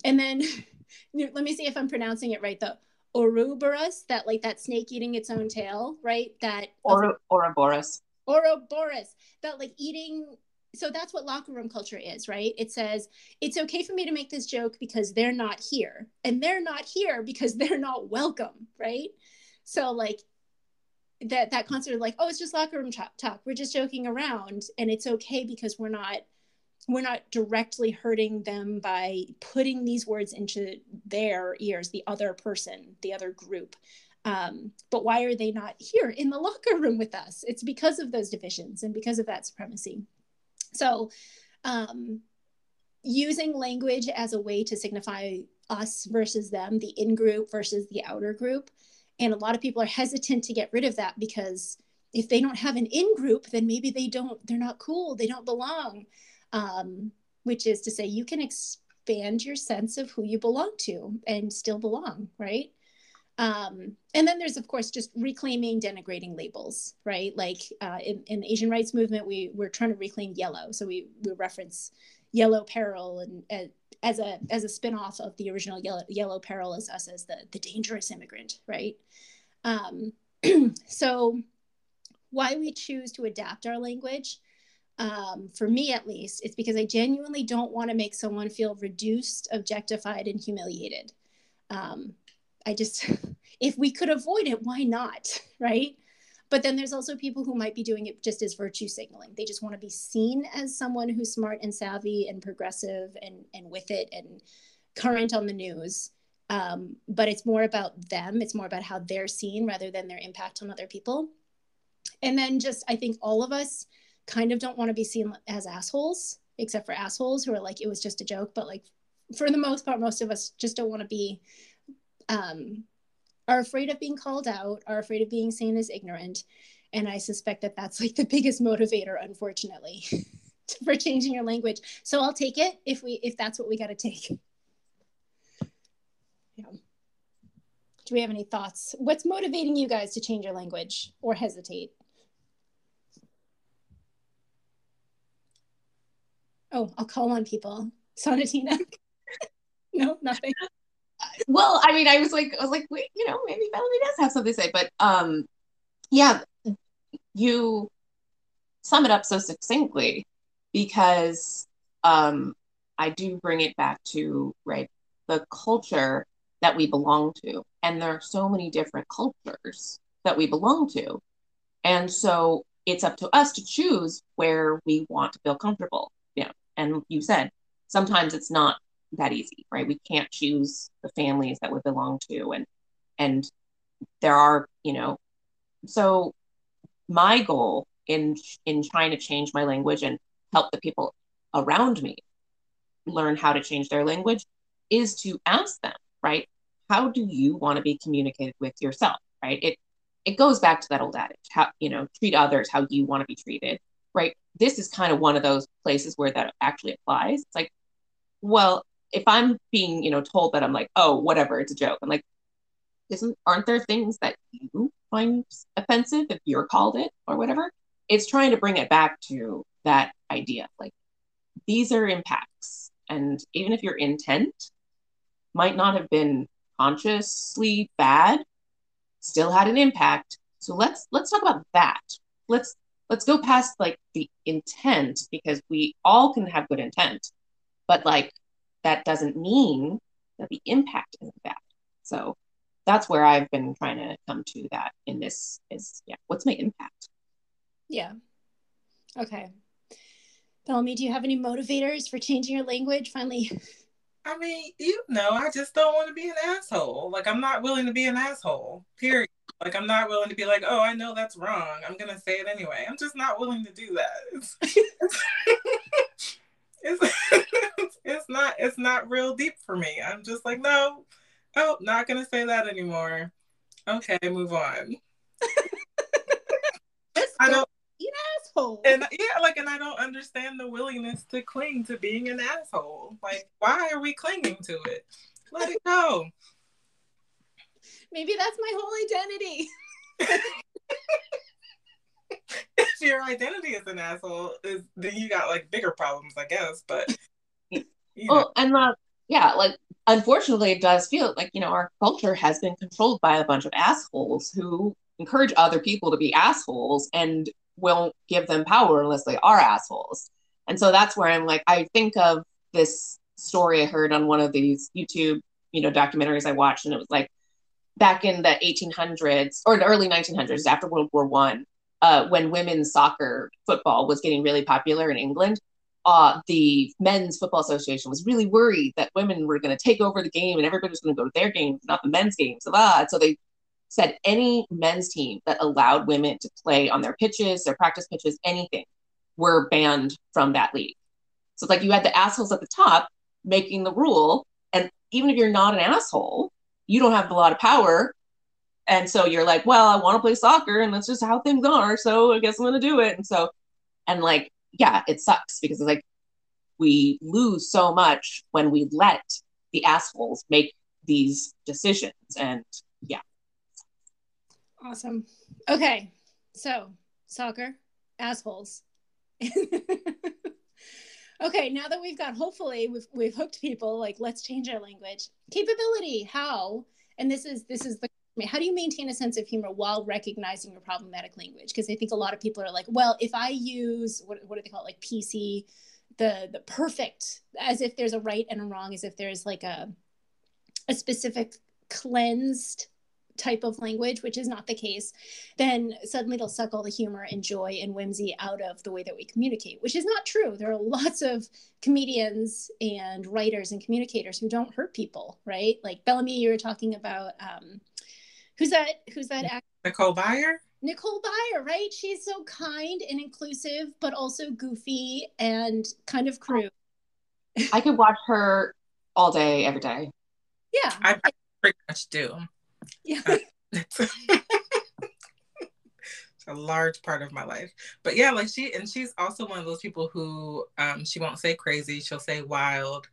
And then let me see if I'm pronouncing it right though. Ouroboros, that like that snake eating its own tail, right? That Oro- Ouroboros. Ouroboros, that like eating. So that's what locker room culture is, right? It says it's okay for me to make this joke because they're not here, and they're not here because they're not welcome, right? So like that that concept of like, oh, it's just locker room talk. talk. We're just joking around, and it's okay because we're not we're not directly hurting them by putting these words into their ears, the other person, the other group. Um, but why are they not here in the locker room with us? It's because of those divisions and because of that supremacy. So, um, using language as a way to signify us versus them, the in group versus the outer group. And a lot of people are hesitant to get rid of that because if they don't have an in group, then maybe they don't, they're not cool, they don't belong um, which is to say you can expand your sense of who you belong to and still belong, right? Um, and then there's of course just reclaiming denigrating labels, right? Like uh, in, in, the Asian rights movement, we we're trying to reclaim yellow, so we we reference yellow peril and uh, as a as a spinoff of the original yellow yellow peril as us as the the dangerous immigrant, right? Um, so why we choose to adapt our language um, for me at least, it's because I genuinely don't want to make someone feel reduced, objectified, and humiliated. Um, I just, if we could avoid it, why not? Right. But then there's also people who might be doing it just as virtue signaling. They just want to be seen as someone who's smart and savvy and progressive and, and with it and current on the news. Um, but it's more about them, it's more about how they're seen rather than their impact on other people. And then just, I think all of us, kind of don't want to be seen as assholes, except for assholes who are like, it was just a joke. But like, for the most part, most of us just don't want to be, um, are afraid of being called out, are afraid of being seen as ignorant. And I suspect that that's like the biggest motivator, unfortunately, for changing your language. So I'll take it if we, if that's what we got to take. Yeah. Do we have any thoughts? What's motivating you guys to change your language or hesitate? Oh, I'll call on people. Sonatina. no, nothing. Well, I mean, I was like, I was like, wait, you know, maybe Melanie does have something to say, but um, yeah, you sum it up so succinctly because um, I do bring it back to right the culture that we belong to, and there are so many different cultures that we belong to, and so it's up to us to choose where we want to feel comfortable Yeah. and you said sometimes it's not that easy right? We can't choose the families that we belong to and and there are you know so my goal in in trying to change my language and help the people around me learn how to change their language is to ask them right how do you want to be communicated with yourself right? It it goes back to that old adage how you know treat others how you want to be treated right? This is kind of one of those places where that actually applies. It's like, well, if I'm being, you know, told that I'm like, oh, whatever, it's a joke. I'm like, isn't aren't there things that you find offensive if you're called it or whatever? It's trying to bring it back to that idea. Like these are impacts. And even if your intent might not have been consciously bad, still had an impact. So let's let's talk about that. Let's let's go past like the intent because we all can have good intent, but like that doesn't mean that the impact isn't bad. So that's where I've been trying to come to that in this is yeah, what's my impact? Yeah. Okay. Bellamy, do you have any motivators for changing your language? Finally. I mean, you know, I just don't want to be an asshole. Like, I'm not willing to be an asshole, period. Like, I'm not willing to be like, oh, I know that's wrong. I'm going to say it anyway. I'm just not willing to do that. It's, it's, not, it's not real deep for me. I'm just like, no, oh, not going to say that anymore. Okay, move on. I don't, an asshole. And yeah, like, and I don't understand the willingness to cling to being an asshole. Like, why are we clinging to it? Let it go. Maybe that's my whole identity. if your identity is an asshole, is then you got like bigger problems, I guess. But you know. and uh, yeah, like unfortunately, it does feel like you know our culture has been controlled by a bunch of assholes who encourage other people to be assholes and won't give them power unless they are assholes. And so that's where I'm like, I think of this story I heard on one of these YouTube, you know, documentaries I watched, and it was like back in the 1800s or the early 1900s, after World War One, uh, when women's soccer football was getting really popular in England. Uh, the Men's Football Association was really worried that women were going to take over the game and everybody was going to go to their games, not the men's games. And so they said any men's team that allowed women to play on their pitches, their practice pitches, anything, were banned from that league. So it's like you had the assholes at the top making the rule. And even if you're not an asshole, you don't have a lot of power. And so you're like, well, I want to play soccer and that's just how things are. So I guess I'm going to do it. And so, and like, yeah, it sucks because it's like we lose so much when we let the assholes make these decisions. And yeah. Awesome. Okay. So, soccer, assholes. okay, now that we've got hopefully we've we've hooked people like let's change our language. Capability, how? And this is this is the how do you maintain a sense of humor while recognizing your problematic language? Because I think a lot of people are like, well, if I use what what do they call it like PC, the the perfect as if there's a right and a wrong, as if there's like a a specific cleansed type of language, which is not the case, then suddenly they'll suck all the humor and joy and whimsy out of the way that we communicate, which is not true. There are lots of comedians and writers and communicators who don't hurt people, right? Like Bellamy, you were talking about um, who's that? Who's that actor? Nicole Byer. Nicole Byer, right? She's so kind and inclusive, but also goofy and kind of crude. I could watch her all day, every day. Yeah. I, I pretty much do. Yeah. Uh, it's, a large part of my life. But yeah, like she and she's also one of those people who um she won't say crazy, she'll say wild.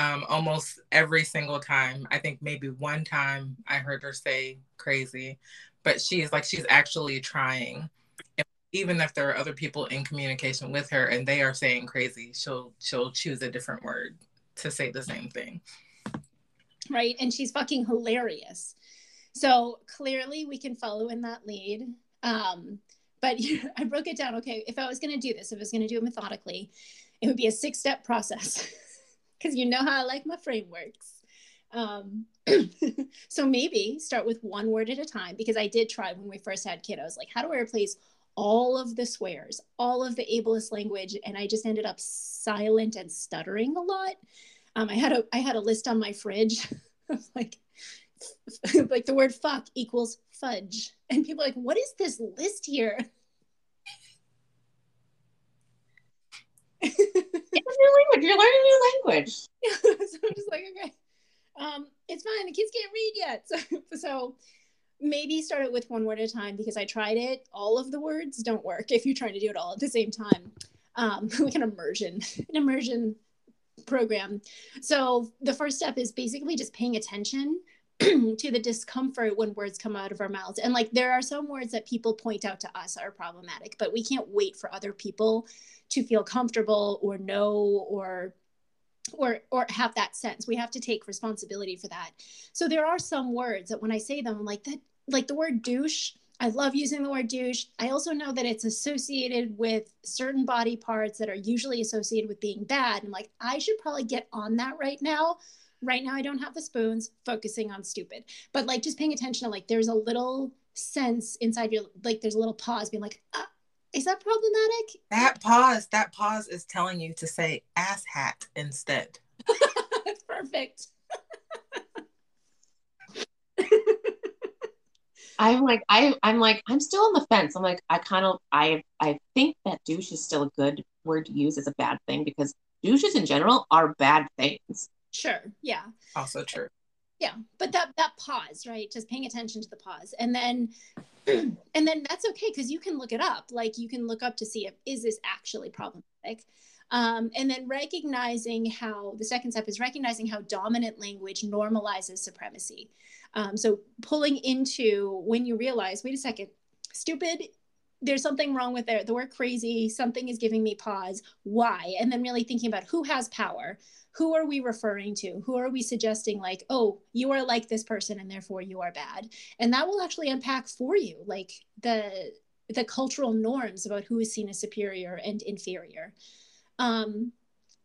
Um, almost every single time. I think maybe one time I heard her say crazy, but she's like she's actually trying. And even if there are other people in communication with her and they are saying crazy, she'll she'll choose a different word to say the same thing. Right. And she's fucking hilarious. So clearly we can follow in that lead. Um, but I broke it down. Okay, if I was going to do this, if I was going to do it methodically, it would be a six step process because you know how I like my frameworks. Um, so maybe start with one word at a time because I did try when we first had kiddos, like, how do I replace all of the swears, all of the ableist language? And I just ended up silent and stuttering a lot. Um, I had a I had a list on my fridge of like like the word fuck equals fudge. And people like, what is this list here? it's a new language. You're learning a new language. Yeah, so I'm just like, okay, um, it's fine. The kids can't read yet. So, so maybe start it with one word at a time because I tried it. All of the words don't work if you're trying to do it all at the same time. Um, like an immersion, an immersion program. So the first step is basically just paying attention to the discomfort when words come out of our mouths. And like there are some words that people point out to us are problematic, but we can't wait for other people to feel comfortable or know or or or have that sense. We have to take responsibility for that. So there are some words that when I say them, I'm like that like the word douche. I love using the word douche. I also know that it's associated with certain body parts that are usually associated with being bad. And like, I should probably get on that right now right now I don't have the spoons, focusing on stupid. But like just paying attention to like there's a little sense inside your like there's a little pause being like, ah, Is that problematic? That pause, that pause is telling you to say ass hat instead. Perfect. I'm like I I'm like I'm still on the fence. I'm like I kind of I I think that douche is still a good word to use as a bad thing because douches in general are bad things. Sure. Yeah. Also true. Yeah, but that that pause, right? Just paying attention to the pause, and then and then that's okay because you can look it up. Like you can look up to see if is this actually problematic. Um, and then recognizing how the second step is recognizing how dominant language normalizes supremacy. Um, so pulling into when you realize, wait a second, stupid, there's something wrong with there. The word crazy, something is giving me pause. Why? And then really thinking about who has power. Who are we referring to? Who are we suggesting, like, oh, you are like this person and therefore you are bad? And that will actually unpack for you, like the the cultural norms about who is seen as superior and inferior. Um,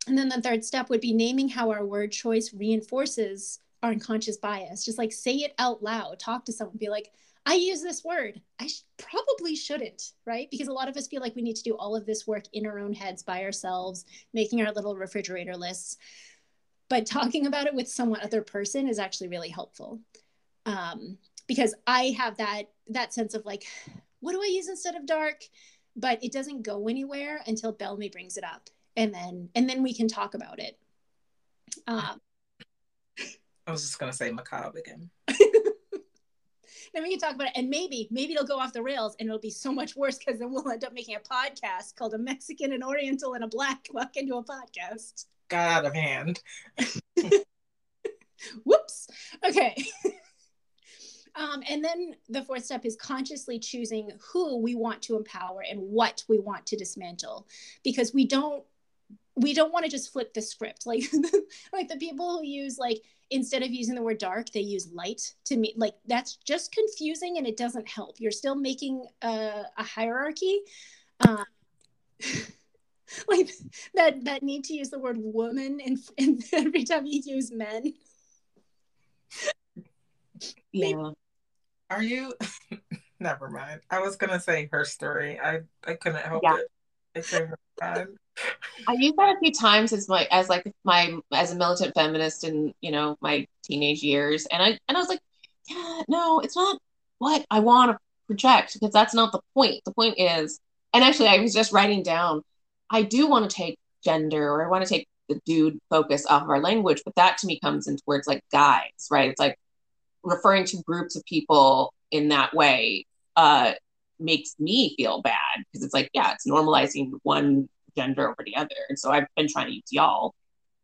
and then the third step would be naming how our word choice reinforces our unconscious bias. Just like say it out loud, talk to someone, be like, I use this word. I sh- probably shouldn't, right? Because a lot of us feel like we need to do all of this work in our own heads by ourselves, making our little refrigerator lists. But talking about it with someone other person is actually really helpful. Um, because I have that that sense of like, what do I use instead of dark? But it doesn't go anywhere until Bellamy brings it up, and then and then we can talk about it. Um, I was just gonna say macabre again. then we can talk about it, and maybe maybe it'll go off the rails, and it'll be so much worse because then we'll end up making a podcast called "A Mexican, an Oriental, and a Black Walk into a Podcast." Got out of hand. Whoops. Okay. um, and then the fourth step is consciously choosing who we want to empower and what we want to dismantle, because we don't we don't want to just flip the script like like the people who use like instead of using the word dark they use light to me like that's just confusing and it doesn't help you're still making a, a hierarchy um, like that that need to use the word woman and, and every time you use men Yeah. Are you? Never mind. I was gonna say her story. I I couldn't help Yeah. it. I used that a few times as my as like my as a militant feminist in you know my teenage years, and I and I was like, yeah, no, it's not what I want to project because that's not the point. The point is, and actually, I was just writing down, I do want to take gender or I want to take the dude focus off of our language, but that to me comes into words like guys, right? It's like referring to groups of people in that way uh, makes me feel bad because it's like, yeah, it's normalizing one gender over the other. And so I've been trying to use y'all.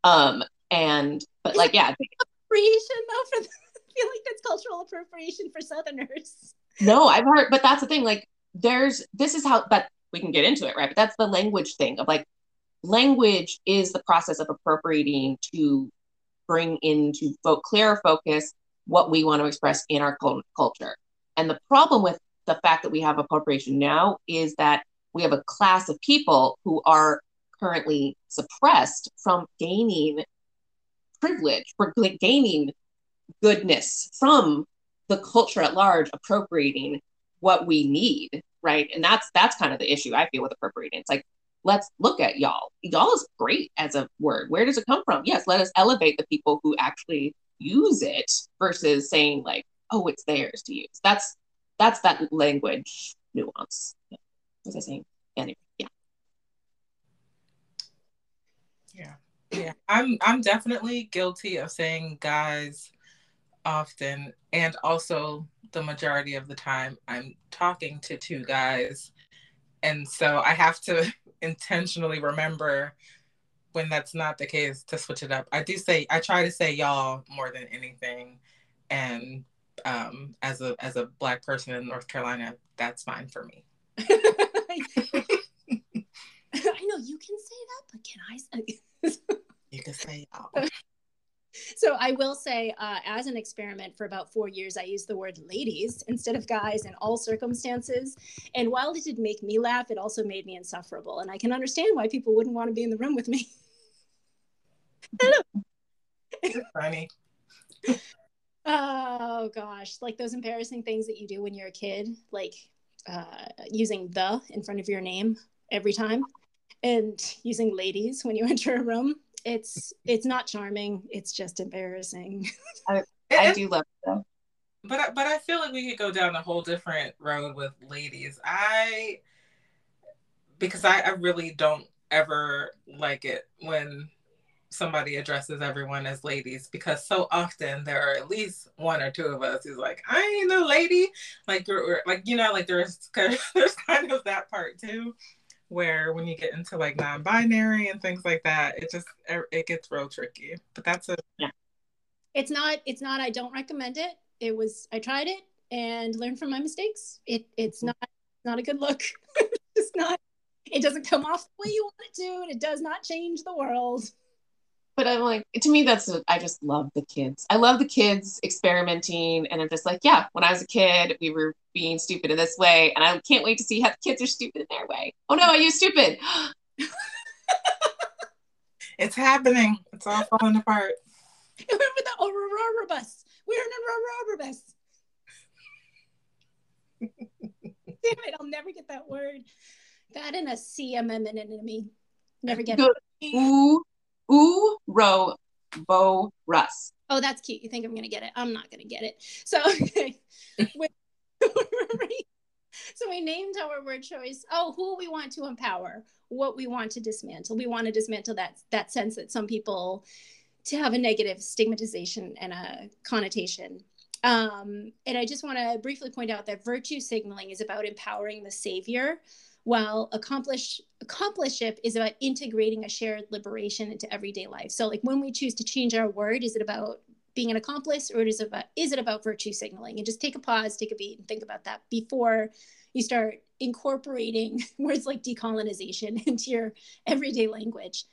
Um, and but like, yeah, appropriation though for the, I feel like that's cultural appropriation for southerners no, I've heard, but that's the thing. Like, there's this is how, but we can get into it, right? But that's the language thing of like, language is the process of appropriating to bring into fo- clearer focus what we want to express in our cul- culture. And the problem with the fact that we have appropriation now is that we have a class of people who are currently suppressed from gaining privilege, for gaining goodness from the culture at large appropriating what we need, right? And that's that's kind of the issue I feel with appropriating. It's like let's look at y'all. Y'all is great as a word. Where does it come from? Yes, let us elevate the people who actually use it versus saying like, oh, it's theirs to use. That's that's that language nuance. Yeah. Was I saying? Anyway, yeah. Yeah. Yeah. I'm I'm definitely guilty of saying guys often and also the majority of the time I'm talking to two guys. And so I have to intentionally remember when that's not the case to switch it up. I do say I try to say y'all more than anything. And um as a as a black person in North Carolina, that's fine for me. I know you can say that, but can I say You can say y'all. so I will say, uh, as an experiment for about four years, I used the word ladies instead of guys in all circumstances. And while it did make me laugh, it also made me insufferable. And I can understand why people wouldn't want to be in the room with me. Hello. Funny. Oh gosh, like those embarrassing things that you do when you're a kid. Like uh, using the in front of your name every time and using ladies when you enter a room. It's it's not charming. It's just embarrassing. I, I do love them. But I, but I feel like we could go down a whole different road with ladies. I because I, I really don't ever like it when somebody addresses everyone as ladies because so often there are at least one or two of us who's like I ain't no lady like like you know like there's there's kind of that part too where when you get into like non-binary and things like that it just it gets real tricky but that's a yeah it's not it's not I don't recommend it it was I tried it and learned from my mistakes. It it's mm-hmm. not not a good look. it's not it doesn't come off the way you want it to, and it does not change the world. But I'm like, to me, that's a, I just love the kids. I love the kids experimenting, and I'm just like, yeah. When I was a kid, we were being stupid in this way, and I can't wait to see how the kids are stupid in their way. Oh no, are you stupid. it's happening. It's all falling apart. Remember the Aurora bus? We're in a rubber bus. Damn it, I'll never get that word. That and a C amendment enemy. Never get it. Ooh, row, bow, Russ. Oh, that's cute. You think I'm gonna get it? I'm not gonna get it. So okay. so we named our word choice. Oh, who we want to empower, what we want to dismantle. We want to dismantle that that sense that some people to have a negative stigmatization and a connotation. Um, and I just want to briefly point out that virtue signaling is about empowering the savior, while accomplish accompliceship is about integrating a shared liberation into everyday life. So, like when we choose to change our word, is it about being an accomplice or is it about is it about virtue signaling? And just take a pause, take a beat, and think about that before you start incorporating words like decolonization into your everyday language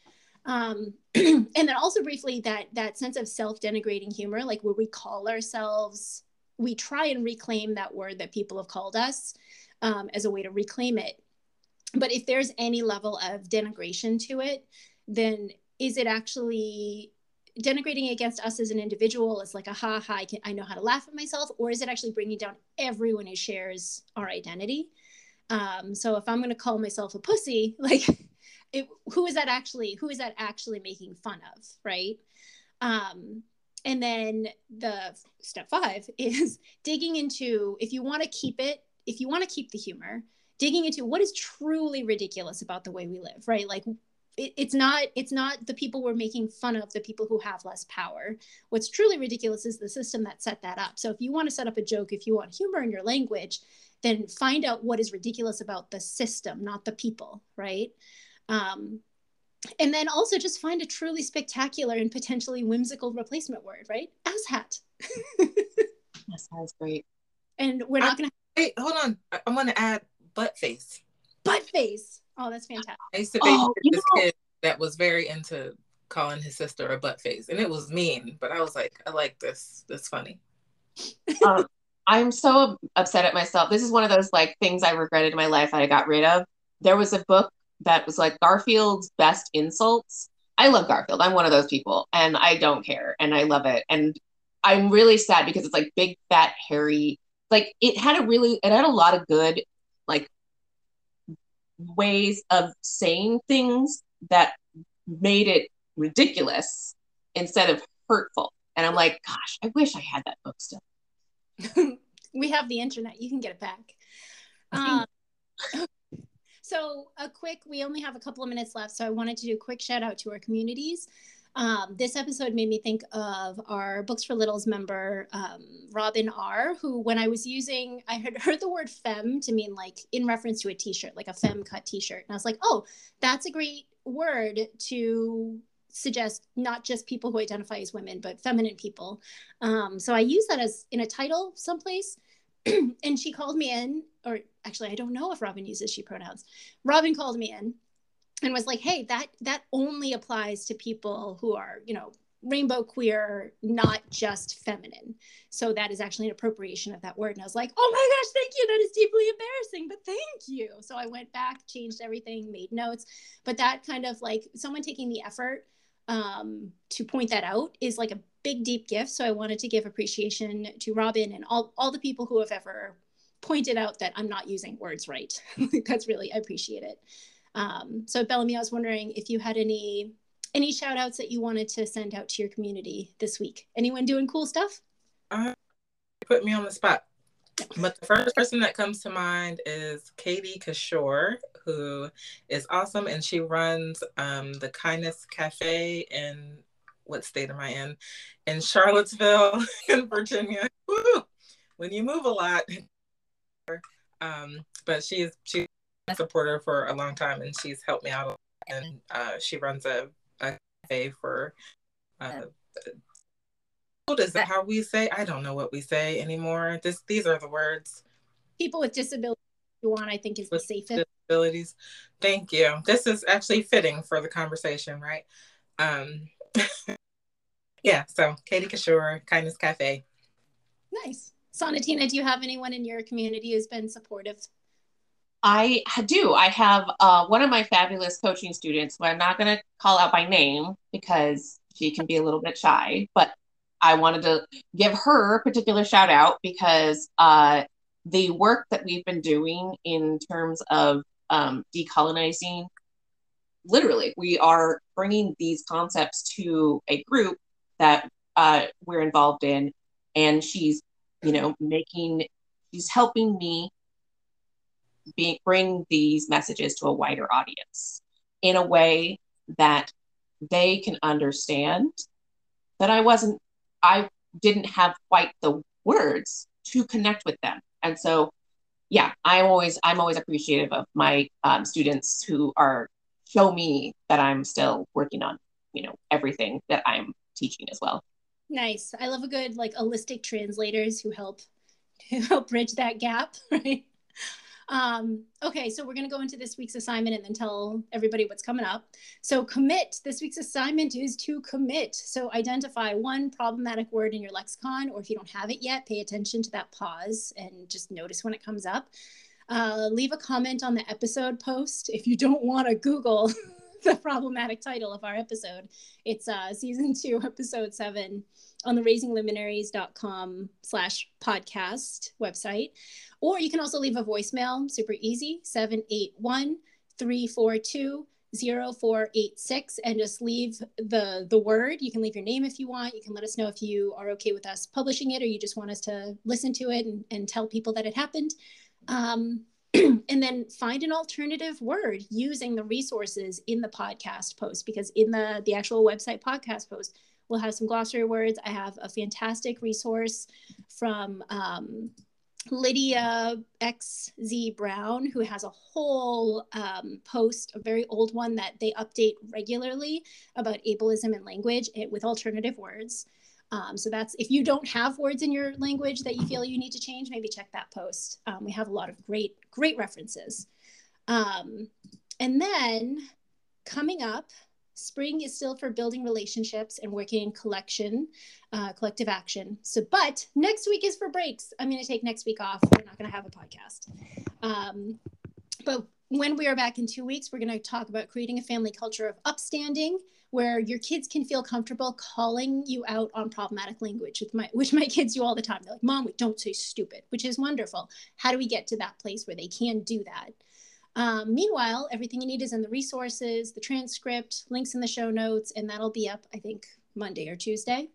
um, and then also briefly that that sense of self-denigrating humor like where we call ourselves we try and reclaim that word that people have called us um, as a way to reclaim it but if there's any level of denigration to it then is it actually denigrating against us as an individual is like a ha ha I, can, I know how to laugh at myself or is it actually bringing down everyone who shares our identity? Um, so if i'm going to call myself a pussy like it, who is that actually who is that actually making fun of right? Um, and then the step five is digging into if you want to keep it if you want to keep the humor digging into what is truly ridiculous about the way we live right like it, it's not it's not the people we're making fun of the people who have less power what's truly ridiculous is the system that set that up so if you want to set up a joke if you want humor in your language then find out what is ridiculous about the system not the people right um, and then also just find a truly spectacular and potentially whimsical replacement word, right? Asshat. that sounds great. And we're not going to. Wait, hold on. I'm going to add butt face. Butt face. Oh, that's fantastic. I used to oh, this know. kid that was very into calling his sister a butt face, and it was mean, but I was like, I like this. That's funny. um, I'm so upset at myself. This is one of those like things I regretted in my life that I got rid of. There was a book that was like Garfield's best insults. I love Garfield. I'm one of those people and I don't care and I love it. And I'm really sad because it's like big, fat, hairy. Like it had a really, it had a lot of good, like ways of saying things that made it ridiculous instead of hurtful. And I'm like, gosh, I wish I had that book still. we have the internet. You can get it back. Um, so, a quick, we only have a couple of minutes left. So, I wanted to do a quick shout out to our communities. Um, this episode made me think of our Books for Littles member, um, Robin R., who, when I was using, I had heard the word femme to mean like in reference to a t shirt, like a femme cut t shirt. And I was like, oh, that's a great word to suggest not just people who identify as women, but feminine people. Um, so I use that as in a title someplace. and she called me in, or actually, I don't know if Robin uses she pronouns. Robin called me in and was like, "Hey, that that only applies to people who are, you know, rainbow queer, not just feminine. So that is actually an appropriation of that word. And I was like, oh my gosh, thank you. That is deeply embarrassing, but thank you. So I went back, changed everything, made notes. But that kind of like someone taking the effort um, to point that out is like a big, deep gift. So I wanted to give appreciation to Robin and all, all the people who have ever pointed out that I'm not using words right. That's really, I appreciate it. Um, so Bellamy, I was wondering if you had any any shout outs that you wanted to send out to your community this week. Anyone doing cool stuff? Uh, put me on the spot. But the first person that comes to mind is Katie Kishore, who is awesome, and she runs um, the Kindness Cafe in what state am I in? In Charlottesville, in Virginia. Woo! When you move a lot, um, but is she's a supporter for a long time, and she's helped me out, and uh, she runs a, a cafe for. Uh, is that? How we say? I don't know what we say anymore. This these are the words. People with disabilities. You want, I think, is the safest. Disabilities. Thank you. This is actually fitting for the conversation, right? Um, yeah. So Katie Kishore, Kindness Cafe. Nice. Sonatina, do you have anyone in your community who's been supportive? I do. I have uh, one of my fabulous coaching students, who I'm not going to call out by name because she can be a little bit shy, but I wanted to give her a particular shout out because uh, the work that we've been doing in terms of um, decolonizing, literally, we are bringing these concepts to a group that uh, we're involved in, and she's, you know, making, she's helping me be, bring these messages to a wider audience in a way that they can understand that I wasn't I didn't have quite the words to connect with them. And so, yeah, I'm always I'm always appreciative of my um, students who are show me that I'm still working on you know everything that I'm teaching as well. Nice. I love a good like holistic translators who help who help bridge that gap, right? Um, okay, so we're going to go into this week's assignment and then tell everybody what's coming up. So, commit. This week's assignment is to commit. So, identify one problematic word in your lexicon, or if you don't have it yet, pay attention to that pause and just notice when it comes up. Uh, leave a comment on the episode post if you don't want to Google the problematic title of our episode. It's uh, season two, episode seven on the raisingluminaries.com slash podcast website. Or you can also leave a voicemail, super easy, 781 342 0486 and just leave the the word you can leave your name if you want you can let us know if you are okay with us publishing it or you just want us to listen to it and, and tell people that it happened um, and then find an alternative word using the resources in the podcast post because in the the actual website podcast post we'll have some glossary words i have a fantastic resource from um, Lydia XZ Brown, who has a whole um, post, a very old one that they update regularly about ableism and language it, with alternative words. Um, so that's if you don't have words in your language that you feel you need to change, maybe check that post. Um, we have a lot of great, great references. Um, and then coming up, spring is still for building relationships and working in collection, uh, collective action. So, but next week is for breaks. I'm going to take next week off. We're not going to have a podcast. Um, but when we are back in two weeks, we're going to talk about creating a family culture of upstanding where your kids can feel comfortable calling you out on problematic language with my which my kids do all the time. They're like mom we don't say stupid which is wonderful. How do we get to that place where they can do that? Um, meanwhile, everything you need is in the resources, the transcript, links in the show notes, and that'll be up, I think, Monday or Tuesday.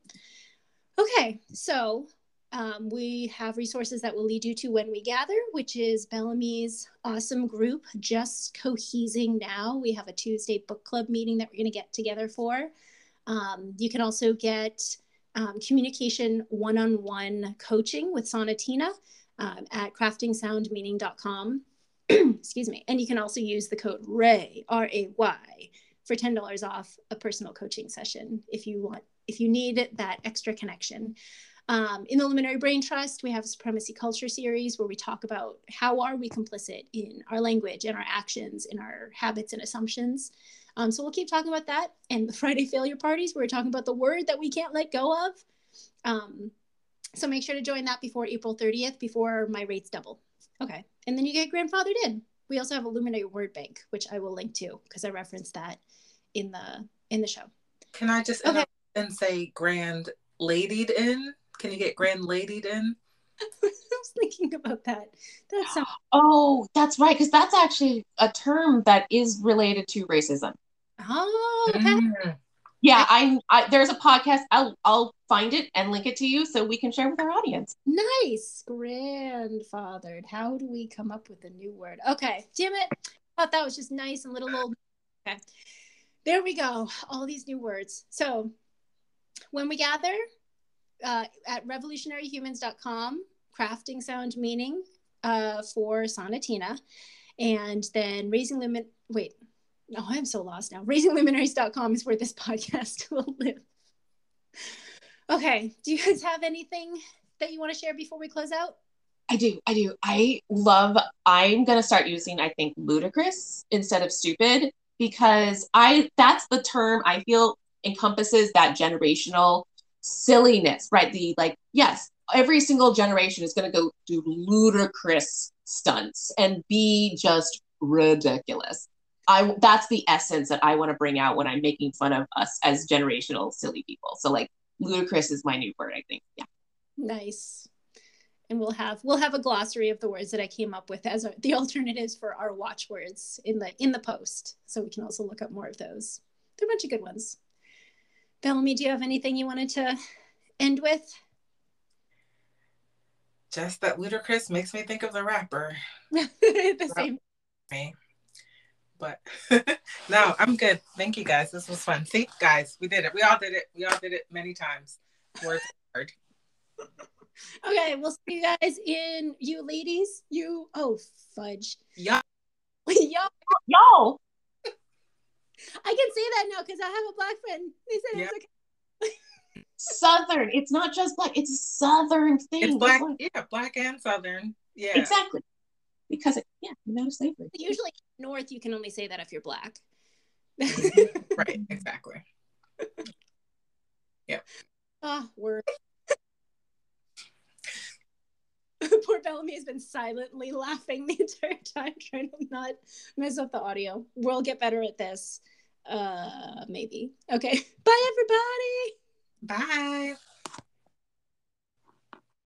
Okay, so um, we have resources that will lead you to When We Gather, which is Bellamy's awesome group, just cohesing now. We have a Tuesday book club meeting that we're going to get together for. Um, you can also get um, communication one on one coaching with Sonatina um, at craftingsoundmeaning.com. excuse me. And you can also use the code RAY, R A Y, for $10 off a personal coaching session if you want, if you need that extra connection. Um, in the Luminary Brain Trust, we have a supremacy culture series where we talk about how are we complicit in our language and our actions, in our habits and assumptions. Um, so we'll keep talking about that. And the Friday failure parties, we're talking about the word that we can't let go of. Um, so make sure to join that before April 30th, before my rates double. Okay. And then you get grandfathered in. We also have a Luminary word bank, which I will link to because I referenced that in the in the show. Can I just okay. and say grand ladied in? Can you get grand ladied in? I was thinking about that. That's some- Oh, that's right, because that's actually a term that is related to racism. oh, okay. Mm. Yeah, I, I there's a podcast. I'll I'll find it and link it to you so we can share with our audience. nice grandfathered. How do we come up with a new word? Okay, damn it. Thought that was just nice and little old. Okay, there we go. All these new words. So when we gather uh, at revolutionaryhumans.com, crafting sound meaning uh, for Sonatina, and then raising lumin. Wait, no, I'm so lost now. Raisingluminaries.com is where this podcast will live. Okay, do you guys have anything that you want to share before we close out? I do, I do. I love. I'm gonna start using I think ludicrous instead of stupid because I that's the term I feel encompasses that generational silliness, right? The like, yes, every single generation is gonna go do ludicrous stunts and be just ridiculous. I that's the essence that I want to bring out when I'm making fun of us as generational silly people. So like ludicrous is my new word, I think. Yeah. Nice. And we'll have we'll have a glossary of the words that I came up with as our, the alternatives for our watchwords in the in the post, so we can also look up more of those. They're a bunch of good ones. Bellamy, do you have anything you wanted to end with? Just that ludicrous makes me think of the rapper. the same. Me. But no, I'm good. Thank you guys. This was fun. See, guys, we did it. We all did it. We all did it many times. Words hard. Okay, we'll see you guys in you ladies. You oh fudge. Yeah. Y'all, Y'all. I can say that now because I have a black friend. They said Yeah. it's okay. Southern. It's not just black, it's a southern thing. It's That's black. why- Yeah, black and southern. Yeah. Exactly. Because it, yeah, came out of slavery. Usually north, you can only say that if you're black. Right. Exactly. Yep. Ah, word. Poor Bellamy has been silently laughing the entire time, trying to not mess up the audio. We'll get better at this. Uh, maybe. Okay. Bye, everybody. Bye.